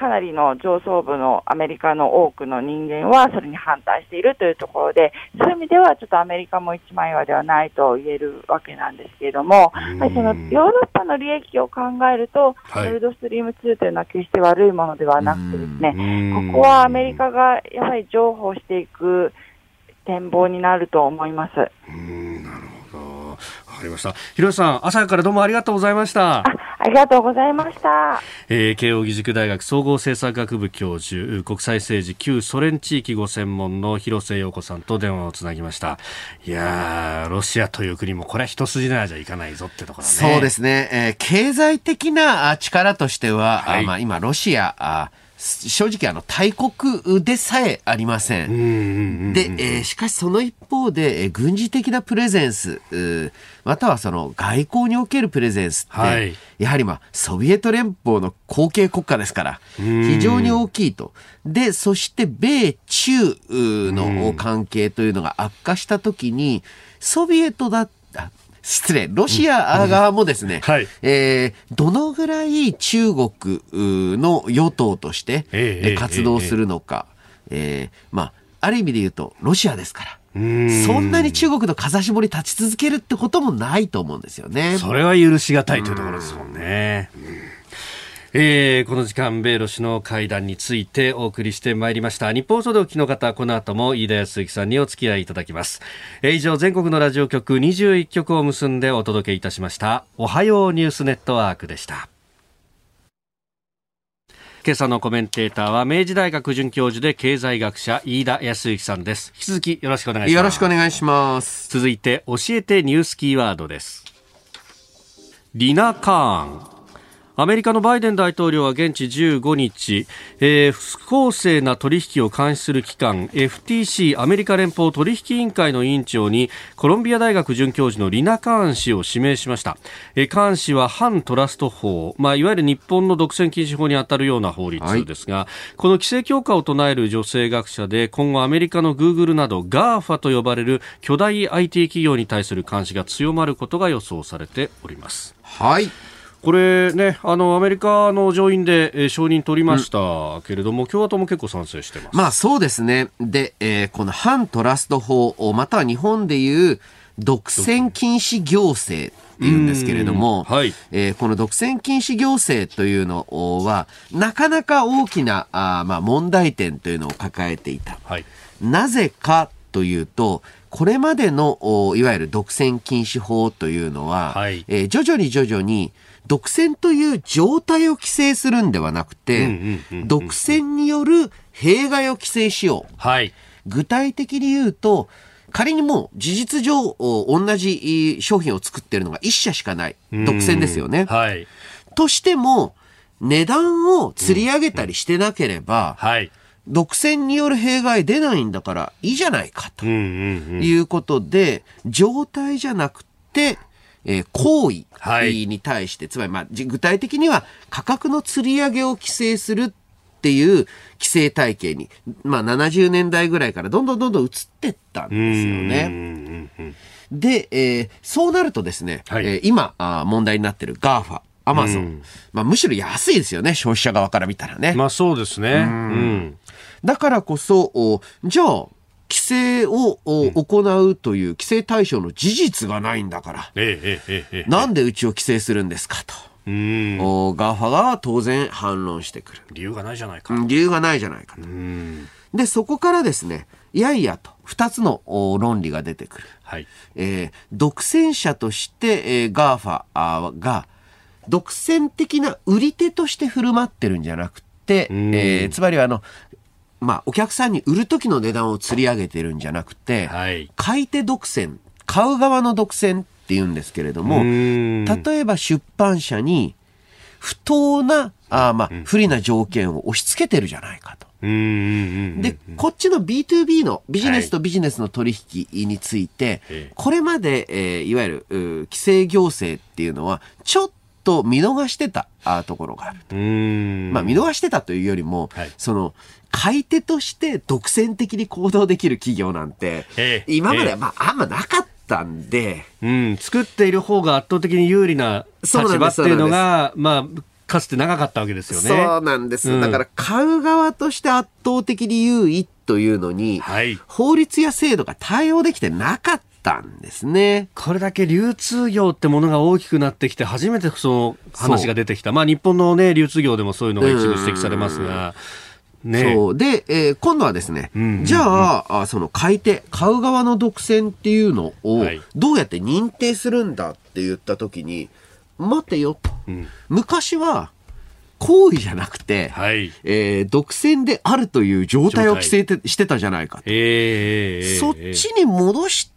かなりの上層部のアメリカの多くの人間はそれに反対しているというところで、そういう意味ではちょっとアメリカも一枚岩ではないと言えるわけなんですけれども、そのヨーロッパの利益を考えると、はい、ノルドストリーム2というのは決して悪いものではなくてですね、ここはアメリカがやはり譲歩していく展望になると思います。なるほど。わかりました。広瀬さん、朝からどうもありがとうございました。ありがとうございました。えー、慶應義塾大学総合政策学部教授、国際政治旧ソ連地域ご専門の広瀬陽子さんと電話をつなぎました。いやロシアという国もこれは一筋縄じゃいかないぞってところね。そうですね。えー、経済的な力としては、はい、まあ今ロシア、あ正直あの大国でさえありません。で、えー、しかしその一方で、えー、軍事的なプレゼンス、またはその外交におけるプレゼンスって、はい、やはりまあソビエト連邦の後継国家ですから、非常に大きいと。で、そして米中の関係というのが悪化したときに、ソビエトだ失礼、ロシア側もですね、うんはい、えー、どのぐらい中国の与党として活動するのか、えー、えー、まあ、ある意味で言うと、ロシアですから。そんなに中国の風絞り立ち続けるってこともないと思うんですよね。それは許し難いというところですもんね。うんえー、この時間、米ロ首脳会談についてお送りしてまいりました。日本総動機の方、この後も飯田康之さんにお付き合いいただきます。えー、以上、全国のラジオ局21局を結んでお届けいたしました。おはようニュースネットワークでした。今朝のコメンテーターは明治大学准教授で経済学者飯田康之さんです。引き続きよろしくお願いします。よろしくお願いします。続いて教えてニュースキーワードです。リナカーンアメリカのバイデン大統領は現地15日、えー、不公正な取引を監視する機関 FTC アメリカ連邦取引委員会の委員長にコロンビア大学准教授のリナ・カーン氏を指名しました、えー、カーン氏は反トラスト法、まあ、いわゆる日本の独占禁止法に当たるような法律ですが、はい、この規制強化を唱える女性学者で今後アメリカのグーグルなど GAFA と呼ばれる巨大 IT 企業に対する監視が強まることが予想されております。はいこれね、あのアメリカの上院で、えー、承認取りましたけれども、うん、共和党も結構賛成してます。まあそうですね。で、えー、この反トラスト法、または日本でいう独占禁止行政っていうんですけれども、はい、えー、この独占禁止行政というのは、なかなか大きなあ、まあ、問題点というのを抱えていた。はい、なぜかというと、これまでのいわゆる独占禁止法というのは、はい、えー、徐々に徐々に独占という状態を規制するんではなくて、独占による弊害を規制しよう。はい、具体的に言うと、仮にもう事実上同じ商品を作っているのが1社しかない。独占ですよね。はい、としても、値段を釣り上げたりしてなければ、うんはい、独占による弊害出ないんだからいいじゃないかということで、状態じゃなくて、えー、行為に対して、はい、つまり、まあ、具体的には価格の釣り上げを規制するっていう規制体系に、まあ、70年代ぐらいからどんどんどんどん移っていったんですよね。で、えー、そうなるとですね、はい、えー、今あ問題になってる GAFA、アマゾン、まあ、むしろ安いですよね、消費者側から見たらね。まあそうですね。うん、だからこそ、じゃあ、規制を行うという規制対象の事実がないんだから、なんでうちを規制するんですかと。お GAFA が当然反論してくる。理由がないじゃないか。理由がないじゃないかと。で、そこからですね、いやいやと、二つの論理が出てくる。はい。えー、独占者として、えー、 GAFA が、独占的な売り手として振る舞ってるんじゃなくて、えー、つまりはあの、まあ、お客さんに売る時の値段を釣り上げてるんじゃなくて、はい、買い手独占、買う側の独占って言うんですけれども、例えば出版社に不当な、あまあ、不利な条件を押し付けてるじゃないかと。で、こっちの B2B のビジネスとビジネスの取引について、はい、これまで、えー、いわゆる規制行政っていうのは、ちょっと見逃してたところがあると。まあ見逃してたというよりも、はい、その買い手として独占的に行動できる企業なんて、今まではまああんまなかったんで、うん、作っている方が圧倒的に有利な立場っていうのが、まあ、かつて長かったわけですよね。そうなんです。うん、だから買う側として圧倒的に優位というのに、はい、法律や制度が対応できてなかったんですね。これだけ流通業ってものが大きくなってきて、初めてその話が出てきた。まあ日本のね、流通業でもそういうのが一部指摘されますが、ね、そう。で、えー、今度はですね、うんうんうん、じゃああその買い手買う側の独占っていうのをどうやって認定するんだって言った時に、待てよと、うん、昔は行為じゃなくて、はい、えー、独占であるという状態を規制してたじゃないかと、えー、そっちに戻し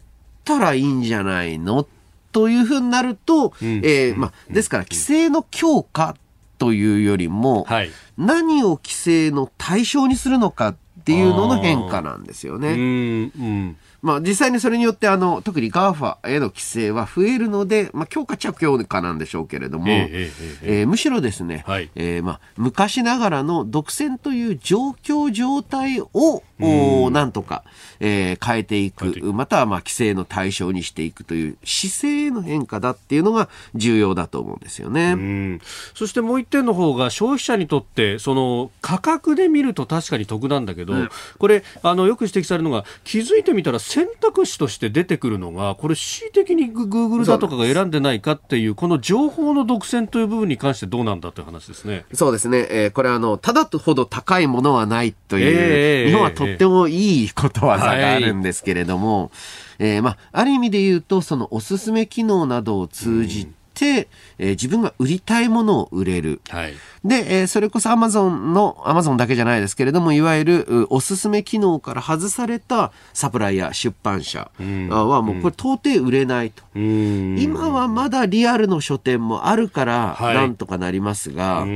たらいいんじゃないの？というふうになると、うん、えー、まあ、ですから規制の強化というよりも、はい、何を規制の対象にするのかっていうのの変化なんですよね。うん。うんまあ、実際にそれによってあの特に GAFA への規制は増えるので、まあ、強化着強化なんでしょうけれども、えーえー、むしろですね、はい、えー、まあ、昔ながらの独占という状況状態を、うん、なんとか、えー、変えていく。またはまあ規制の対象にしていくという姿勢の変化だっていうのが重要だと思うんですよね。うん。そしてもう一点の方が消費者にとってその価格で見ると確かに得なんだけど、うん、これあのよく指摘されるのが気づいてみたら選択肢として出てくるのが、これ、恣意的にグーグルだとかが選んでないかっていう、この情報の独占という部分に関してどうなんだという話ですね。そうですね。えー、これあの、ただほど高いものはないという、えー、日本はとってもいいことわざがあるんですけれども、はい、えー、まあ、ある意味で言うと、そのおすすめ機能などを通じて、て、えー、自分が売りたいものを売れる。はい、で、えー、それこそアマゾンの、アマゾンだけじゃないですけれども、いわゆるおすすめ機能から外されたサプライヤー、出版社はもうこれ到底売れないと。今はまだリアルの書店もあるからなんとかなりますが、はい、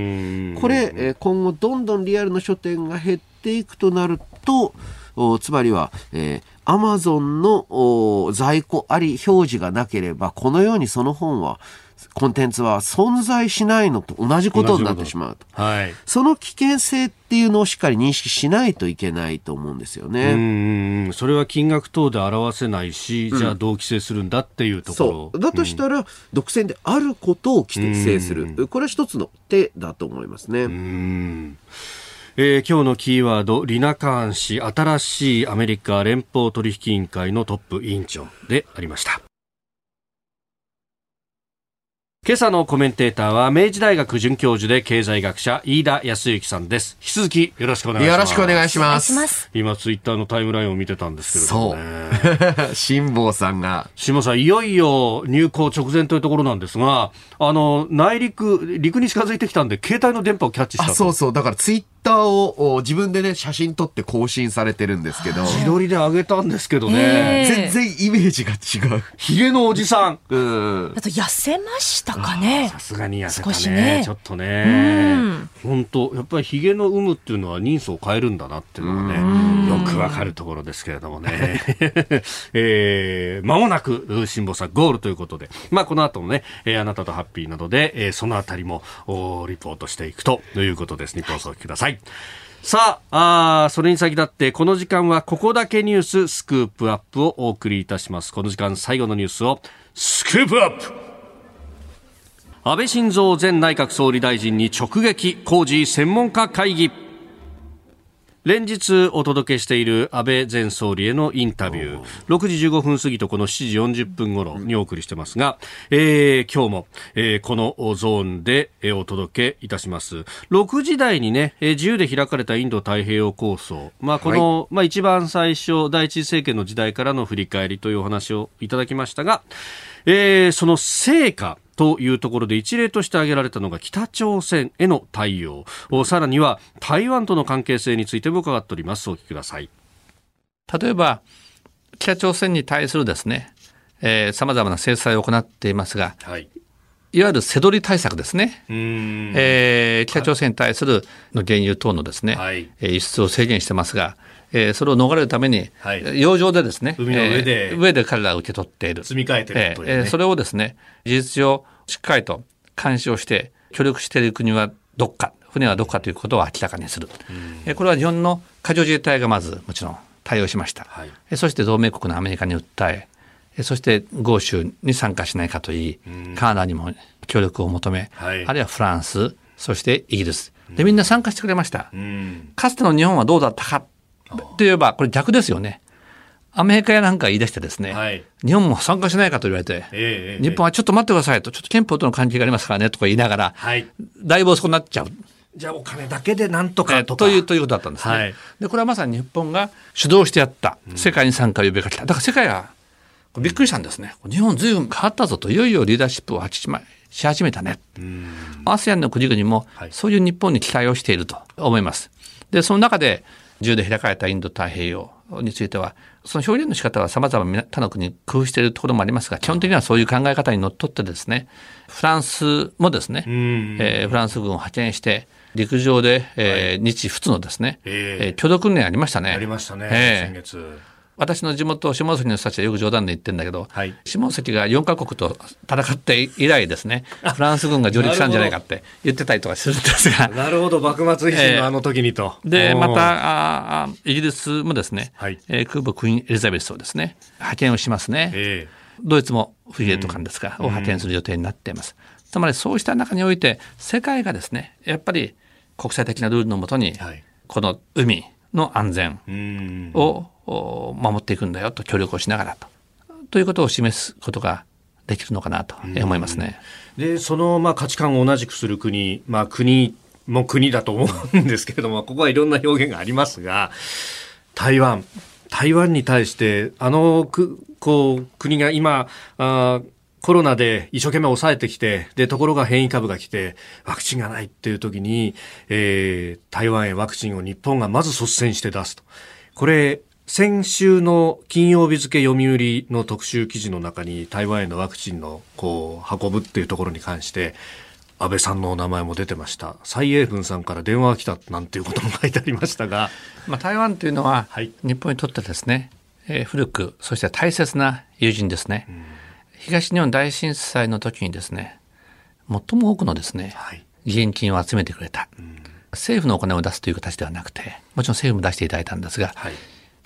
これ、えー、今後どんどんリアルの書店が減っていくとなると、つまりは、えー、アマゾンの在庫あり表示がなければ、このようにその本は、コンテンツは存在しないのと同じことになってしまうと。はい。その危険性っていうのをしっかり認識しないといけないと思うんですよね。うん。それは金額等で表せないし、じゃあどう規制するんだっていうところ。そう。だとしたら、独占であることを規制する。これは一つの手だと思いますね。うん。えー、今日のキーワード、リナ・カーン氏、新しいアメリカ連邦取引委員会のトップ委員長でありました。今朝のコメンテーターは明治大学准教授で経済学者飯田康之さんです。引き続きよろしくお願いします。よろしくお願いします。今ツイッターのタイムラインを見てたんですけれどもね。そう。<laughs> 辛坊さんが。辛坊さん、いよいよ入港直前というところなんですが、あの、内陸、陸に近づいてきたんで、携帯の電波をキャッチしたそうそう。だからツイッターを自分でね、写真撮って更新されてるんですけど。自撮りで上げたんですけどね。全然イメージが違う。ヒゲのおじさん。うん。あと痩せましたかね。さすがに痩せたね。少しね。ちょっとね。本当やっぱりヒゲの有無っていうのは人相を変えるんだなっていうのがね、よくわかるところですけれどもね。<laughs> えー、間もなく、辛坊さんゴールということで、まあこの後もね、えー、あなたとハッピーなどで、えー、そのあたりもおリポートしていくということです。日本放送ください。い。さああ、それに先立って、この時間はここだけニューススクープアップをお送りいたします。この時間最後のニュースをスクープアップ。安倍晋三前内閣総理大臣に直撃工事専門家会議。連日お届けしている安倍前総理へのインタビュー。6時15分過ぎとこの7時40分頃にお送りしてますが、えー、今日も、えー、このゾーンで、えー、お届けいたします。6時台にね、えー、自由で開かれたインド太平洋構想、まあ、この、はい、まあ、一番最初第一次政権の時代からの振り返りというお話をいただきましたが、えー、その成果というところで一例として挙げられたのが北朝鮮への対応。さらには台湾との関係性についても伺っております。お聞きください。例えば北朝鮮に対するですねさまざまな制裁を行っていますが、はい、いわゆるせどり対策ですね、えー、北朝鮮に対するの原油等のですね、はい、輸出を制限してますが、えー、それを逃れるために、はい、洋上でですね、海の上で、えー、上で彼らが受け取っている。積み替えてるという、ね、えー、それをですね、事実上、しっかりと監視をして、協力している国はどっか、船はどっかということを明らかにする。えー、これは日本の海上自衛隊がまずもちろん対応しました。はい、えそして同盟国のアメリカに訴え、えそして豪州に参加しないかといい、カナダにも協力を求め、はい、あるいはフランス、そしてイギリス。で、みんな参加してくれました。かつての日本はどうだったかといえば、これ逆ですよね。アメリカやなんか言い出してですね、はい、日本も参加しないかと言われて、えー、日本はちょっと待ってくださいと、ちょっと憲法との関係がありますからねとか言いながら、はい、だいぶ遅くなっちゃう。じゃあお金だけでなんとかとか、というということだったんですね、はい、でこれはまさに日本が主導してやった世界に参加を呼びかけた。だから世界はびっくりしたんですね。日本ずいぶん変わったぞといよいよリーダーシップをし始めたね。ASEAN の国々もそういう日本に期待をしていると思います。でその中で自由で開かれたインド太平洋については、その表現の仕方は様々他の国に工夫しているところもありますが、基本的にはそういう考え方にのっとってですね、フランスもですね、えー、フランス軍を派遣して、陸上で、えー、日仏のですね、えー、共同訓練ありましたね。ありましたね、えー、先月。私の地元下関の人たちはよく冗談で言ってるんだけど、はい、下関が4カ国と戦って以来ですねフランス軍が上陸したんじゃないかって言ってたりとかするんですが。<laughs> なるほど幕末維新のあの時にと、えー、でまたあイギリスもですね、はい。えー、空母クイーンエリザベスをですね派遣をしますね、えー、ドイツもフリエット艦ですか、うん、を派遣する予定になっています、うん、つまりそうした中において世界がですねやっぱり国際的なルールのもとに、はい、この海の安全を守っていくんだよと協力をしながらとということを示すことができるのかなと思いますね。でそのまあ価値観を同じくする国、まあ、国も国だと思うんですけれども <laughs> ここはいろんな表現がありますが台湾台湾に対してあのくこう国が今あコロナで一生懸命抑えてきて、で、ところが変異株が来て、ワクチンがないっていう時に、えー、台湾へワクチンを日本がまず率先して出すと。これ、先週の金曜日付読売の特集記事の中に台湾へのワクチンのこう運ぶっていうところに関して安倍さんのお名前も出てました。蔡英文さんから電話が来たなんていうことも書いてありましたが、まあ、台湾というのは、日本にとってですね、えー、古くそして大切な友人ですね、うん、東日本大震災の時にですね最も多くのですね、はい、義援金を集めてくれた、うん、政府のお金を出すという形ではなくてもちろん政府も出していただいたんですが、はい、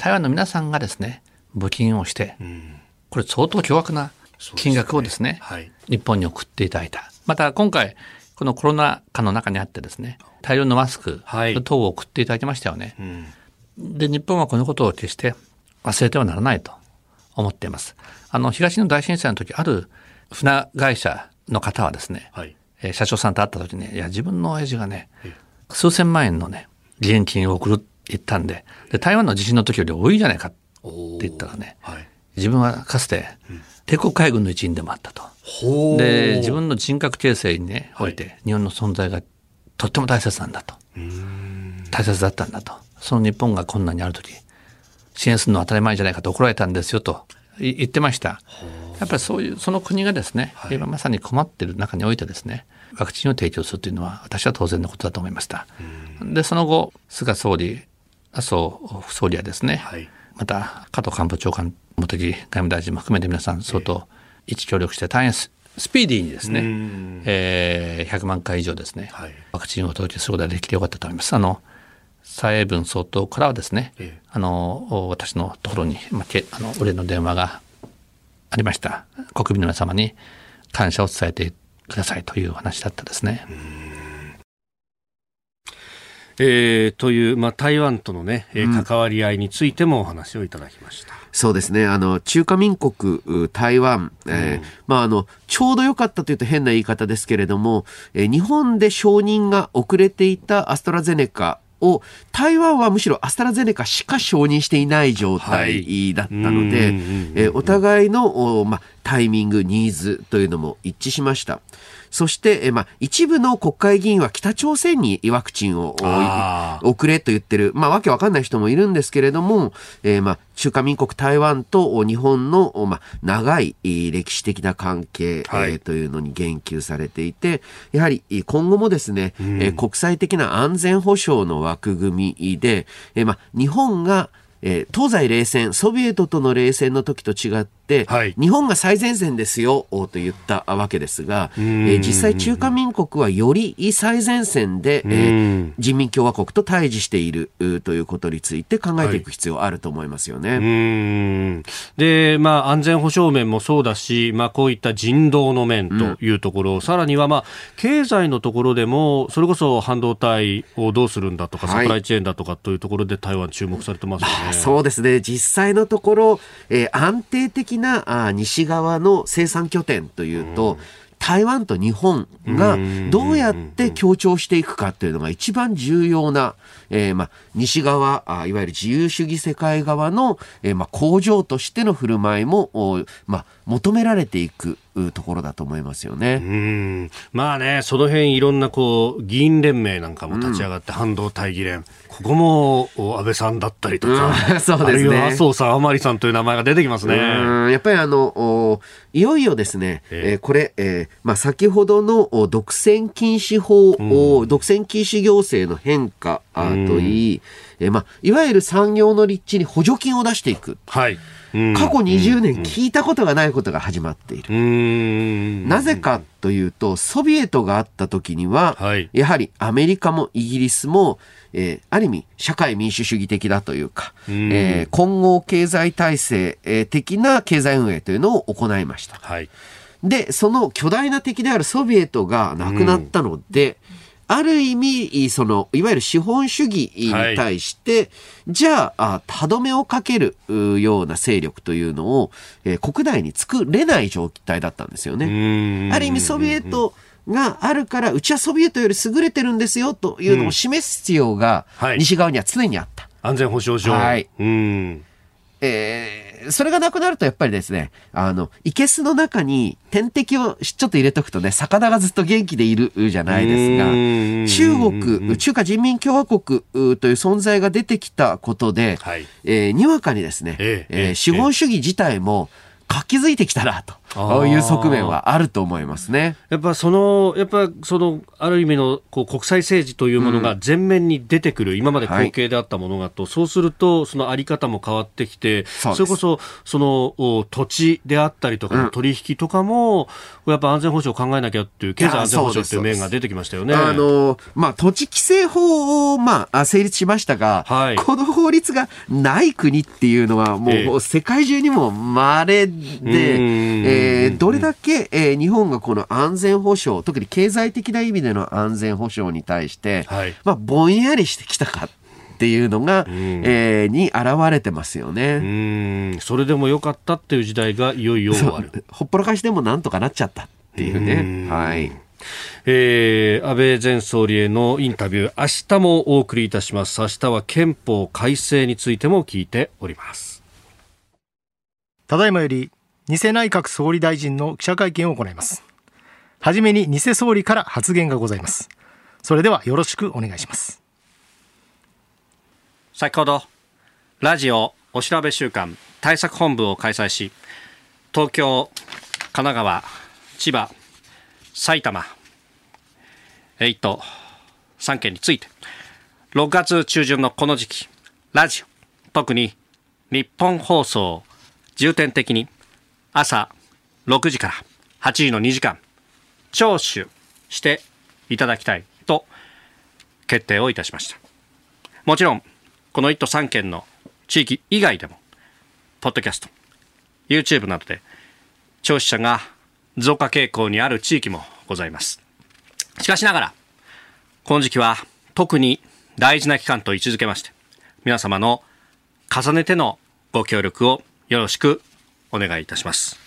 台湾の皆さんがですね募金をして、うん、これ相当巨額な金額をですね、ねはい、日本に送っていただいた。また今回、このコロナ禍の中にあってですね、大量のマスク等を送っていただきましたよね。はいうん、で、日本はこのことを決して忘れてはならないと思っています。あの、東日本大震災の時、ある船会社の方はですね、はい、え社長さんと会った時に、いや、自分の親父がね、数千万円のね、義援金を送るって言ったんで、で、台湾の地震の時より多いじゃないかって言ったらね、はい、自分はかつて、帝国海軍の一員でもあったと。で自分の人格形成にねおいて、日本の存在がとっても大切なんだと。大切だったんだと。その日本が困難にある時支援するのは当たり前じゃないかと怒られたんですよと言ってました。やっぱりそういうその国がですね、今まさに困っている中においてですねワクチンを提供するというのは私は当然のことだと思いました。でその後菅総理麻生副総理はですね、はい、また加藤官房長官茂木外務大臣も含めて皆さん相当、えー一協力して大変スピーディーにですね、えー、100万回以上ですね、はい、ワクチンをお届けすることができてよかったと思います。あの蔡英文総統からはですね、ええ、あの私のところに、まあ、けあのお礼の電話がありました。国民の皆様に感謝を伝えてくださいという話だったですね。えー、という、まあ、台湾とのね、えー、関わり合いについてもお話をいただきました。そうですね。あの、中華民国、台湾、えー、うん、まあ、あの、ちょうど良かったというと変な言い方ですけれども、えー、日本で承認が遅れていたアストラゼネカを台湾はむしろアストラゼネカしか承認していない状態だったので、はい、えー、お互いの、まあ、タイミング、ニーズというのも一致しました。そして、えまあ、一部の国会議員は北朝鮮にワクチンを送れと言ってる、まあ、わけわかんない人もいるんですけれども、えー、まあ、中華民国台湾と日本の、まあ、長い歴史的な関係、はい、えー、というのに言及されていて、やはり今後もですね、うん、えー、国際的な安全保障の枠組みで、えー、まあ、日本がえー、東西冷戦、ソビエトとの冷戦の時と違って、はい、日本が最前線ですよと言ったわけですが、えー、実際中華民国はより最前線で、えー、人民共和国と対峙しているということについて考えていく必要あると思いますよね。はい、で、まあ、安全保障面もそうだし、まあ、こういった人道の面というところ、うん、さらには、まあ、経済のところでも、それこそ半導体をどうするんだとか、サプライチェーンだとかというところで台湾注目されてますよね。そうですね。実際のところ、えー、安定的なあ西側の生産拠点というと、うん。台湾と日本がどうやって協調していくかっていうのが一番重要な、えー、まあ、西側あ、いわゆる自由主義世界側の、えー、まあ、工場としての振る舞いも、まあ、求められていくところだと思いますよね。うん。まあね、その辺いろんなこう議員連盟なんかも立ち上がって、半導体議連、ここも安倍さんだったりとか、うん、<laughs> そうですね、あるいは麻生さん、甘利さんという名前が出てきますね。やっぱりあのいよいよですね、えー、これ、えーまあ、先ほどの独占禁止法、うん、独占禁止行政の変化といい、えーまあ、いわゆる産業の立地に補助金を出していく。はい過去20年聞いたことがないことが始まっている。なぜかというと、ソビエトがあった時には、はい、やはりアメリカもイギリスも、えー、ある意味、社会民主主義的だというか、えー、混合経済体制、えー、的な経済運営というのを行いました。はい、で、その巨大な敵であるソビエトがなくなったので、ある意味、その、いわゆる資本主義に対して、はい、じゃあ、歯止めをかけるような勢力というのを、えー、国内に作れない状態だったんですよね。ある意味、ソビエト、があるから、うちはソビエトより優れてるんですよというのを示す必要が、西側には常にあった。安全保障上。はい。うんえー、それがなくなるとやっぱりですね、あの、いけすの中に天敵をちょっと入れとくとね、魚がずっと元気でいるじゃないですが、中国、中華人民共和国という存在が出てきたことで、はい、えー、にわかにですね、えー、えー、資本主義自体も活気づいてきたなと。いう側面はあると思いますね。やっぱその、やっぱその、ある意味のこう国際政治というものが前面に出てくる、うん、今まで後継であったものがと、はい、そうすると、そのあり方も変わってきて、それこそ、その土地であったりとか、取引とかも、うん、やっぱ安全保障を考えなきゃっていう、経済安全保障っていう面が出てきましたよね。あの、まあ、土地規制法を、まあ、成立しましたが、はい、この法律がない国っていうのは、もう、世界中にも稀で、えー、どれだけ、えー、日本がこの安全保障、特に経済的な意味での安全保障に対して、はい、まあ、ぼんやりしてきたかっていうのが、うん、えー、に現れてますよね。それでもよかったっていう時代がいよいよ終わる。ほっぽらかしでもなんとかなっちゃったっていうね。はい。えー、安倍前総理へのインタビュー、明日もお送りいたします。明日は憲法改正についても聞いております。ただいまより偽内閣総理大臣の記者会見を行います。はじめに偽総理から発言がございます。それではよろしくお願いします。先ほど、ラジオお調べ週間対策本部を開催し、東京、神奈川、千葉、埼玉、1都3県について、6月中旬のこの時期、ラジオ、特に日本放送、重点的に朝6時から8時の2時間、聴取していただきたいと決定をいたしました。もちろん、この1都3県の地域以外でも、ポッドキャスト、YouTube などで聴取者が増加傾向にある地域もございます。しかしながら、この時期は特に大事な期間と位置づけまして、皆様の重ねてのご協力をよろしくお願いいたします。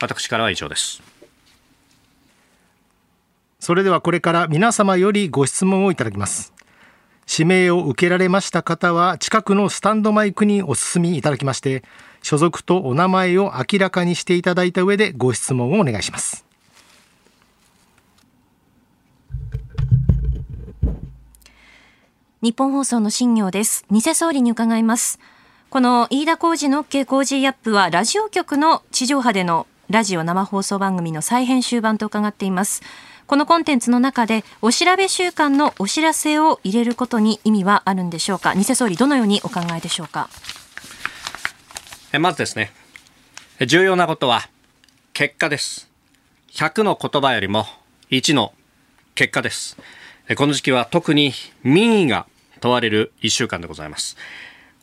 私からは以上です。それではこれから皆様よりご質問をいただきます。指名を受けられました方は近くのスタンドマイクにお進みいただきまして所属とお名前を明らかにしていただいた上でご質問をお願いします。日本放送の新業です。偽総理に伺いますこの飯田浩二の OK 工事アップはラジオ局の地上波でのラジオ生放送番組の再編集版と伺っています。このコンテンツの中でお調べ週間のお知らせを入れることに意味はあるんでしょうか？偽総理どのようにお考えでしょうか？えまずですね、重要なことは結果です。100の言葉よりも1の結果です。この時期は特に民意が問われる1週間でございます。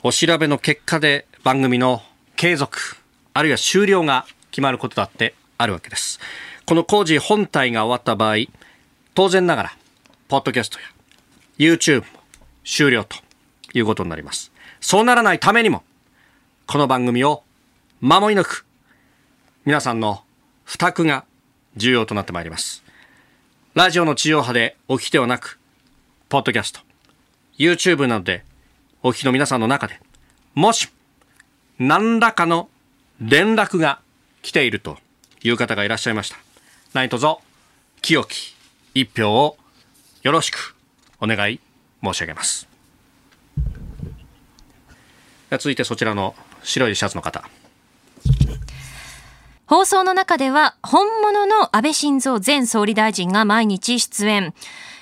お調べの結果で番組の継続、あるいは終了が決まることだってあるわけです。この工事本体が終わった場合、当然ながら、ポッドキャストや YouTube も終了ということになります。そうならないためにも、この番組を守り抜く、皆さんの負託が重要となってまいります。ラジオの地上波でお聞きではなく、ポッドキャスト、YouTube などでお聞きの皆さんの中で、もし、何らかの連絡が来ているという方がいらっしゃいました。何卒、清き一票をよろしくお願い申し上げます。続いてそちらの白いシャツの方。放送の中では本物の安倍晋三前総理大臣が毎日出演。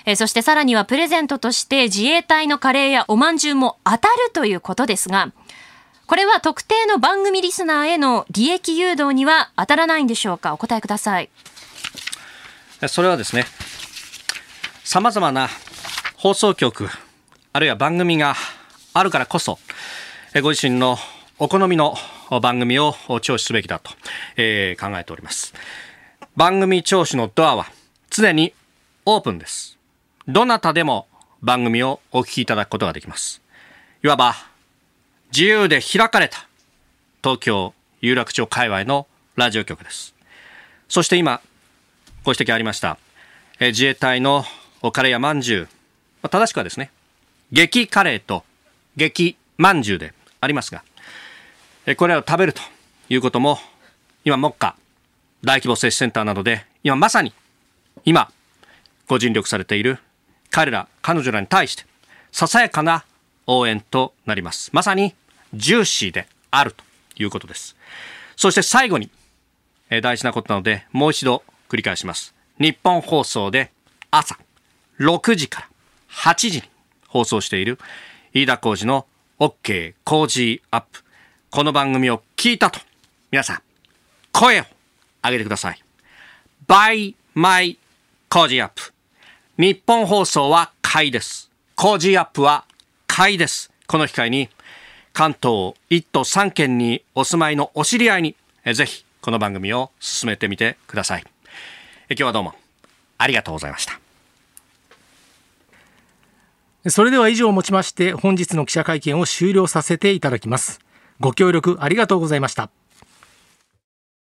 えー、そしてさらにはプレゼントとして自衛隊のカレーやおまんじゅうも当たるということですが、これは特定の番組リスナーへの利益誘導には当たらないんでしょうか？お答えください。それはですね、様々な放送局、あるいは番組があるからこそ、ご自身のお好みの番組を聴取すべきだと、えー、考えております。番組聴取のドアは常にオープンです。どなたでも番組をお聞きいただくことができます。いわば、自由で開かれた東京有楽町界隈のラジオ局です。そして今、ご指摘ありました、え自衛隊のおカレーやまんじゅう、まあ、正しくはですね、激カレーと激まんじゅうでありますが、えこれらを食べるということも、今、目下、大規模接種センターなどで、今まさに、今、ご尽力されている彼ら、彼女らに対して、ささやかな応援となります。まさに、ジューシーであるということです。そして最後に、え大事なことなので、もう一度繰り返します。日本放送で朝6時から8時に放送している飯田浩二の OK 工事アップ。この番組を聞いたと、皆さん、声を上げてください。by my 工事アップ。日本放送は買いです。工事アップは買いです。この機会に、関東1都3県にお住まいのお知り合いに、ぜひこの番組を進めてみてください。今日はどうもありがとうございました。それでは以上をもちまして本日の記者会見を終了させていただきます。ご協力ありがとうございました。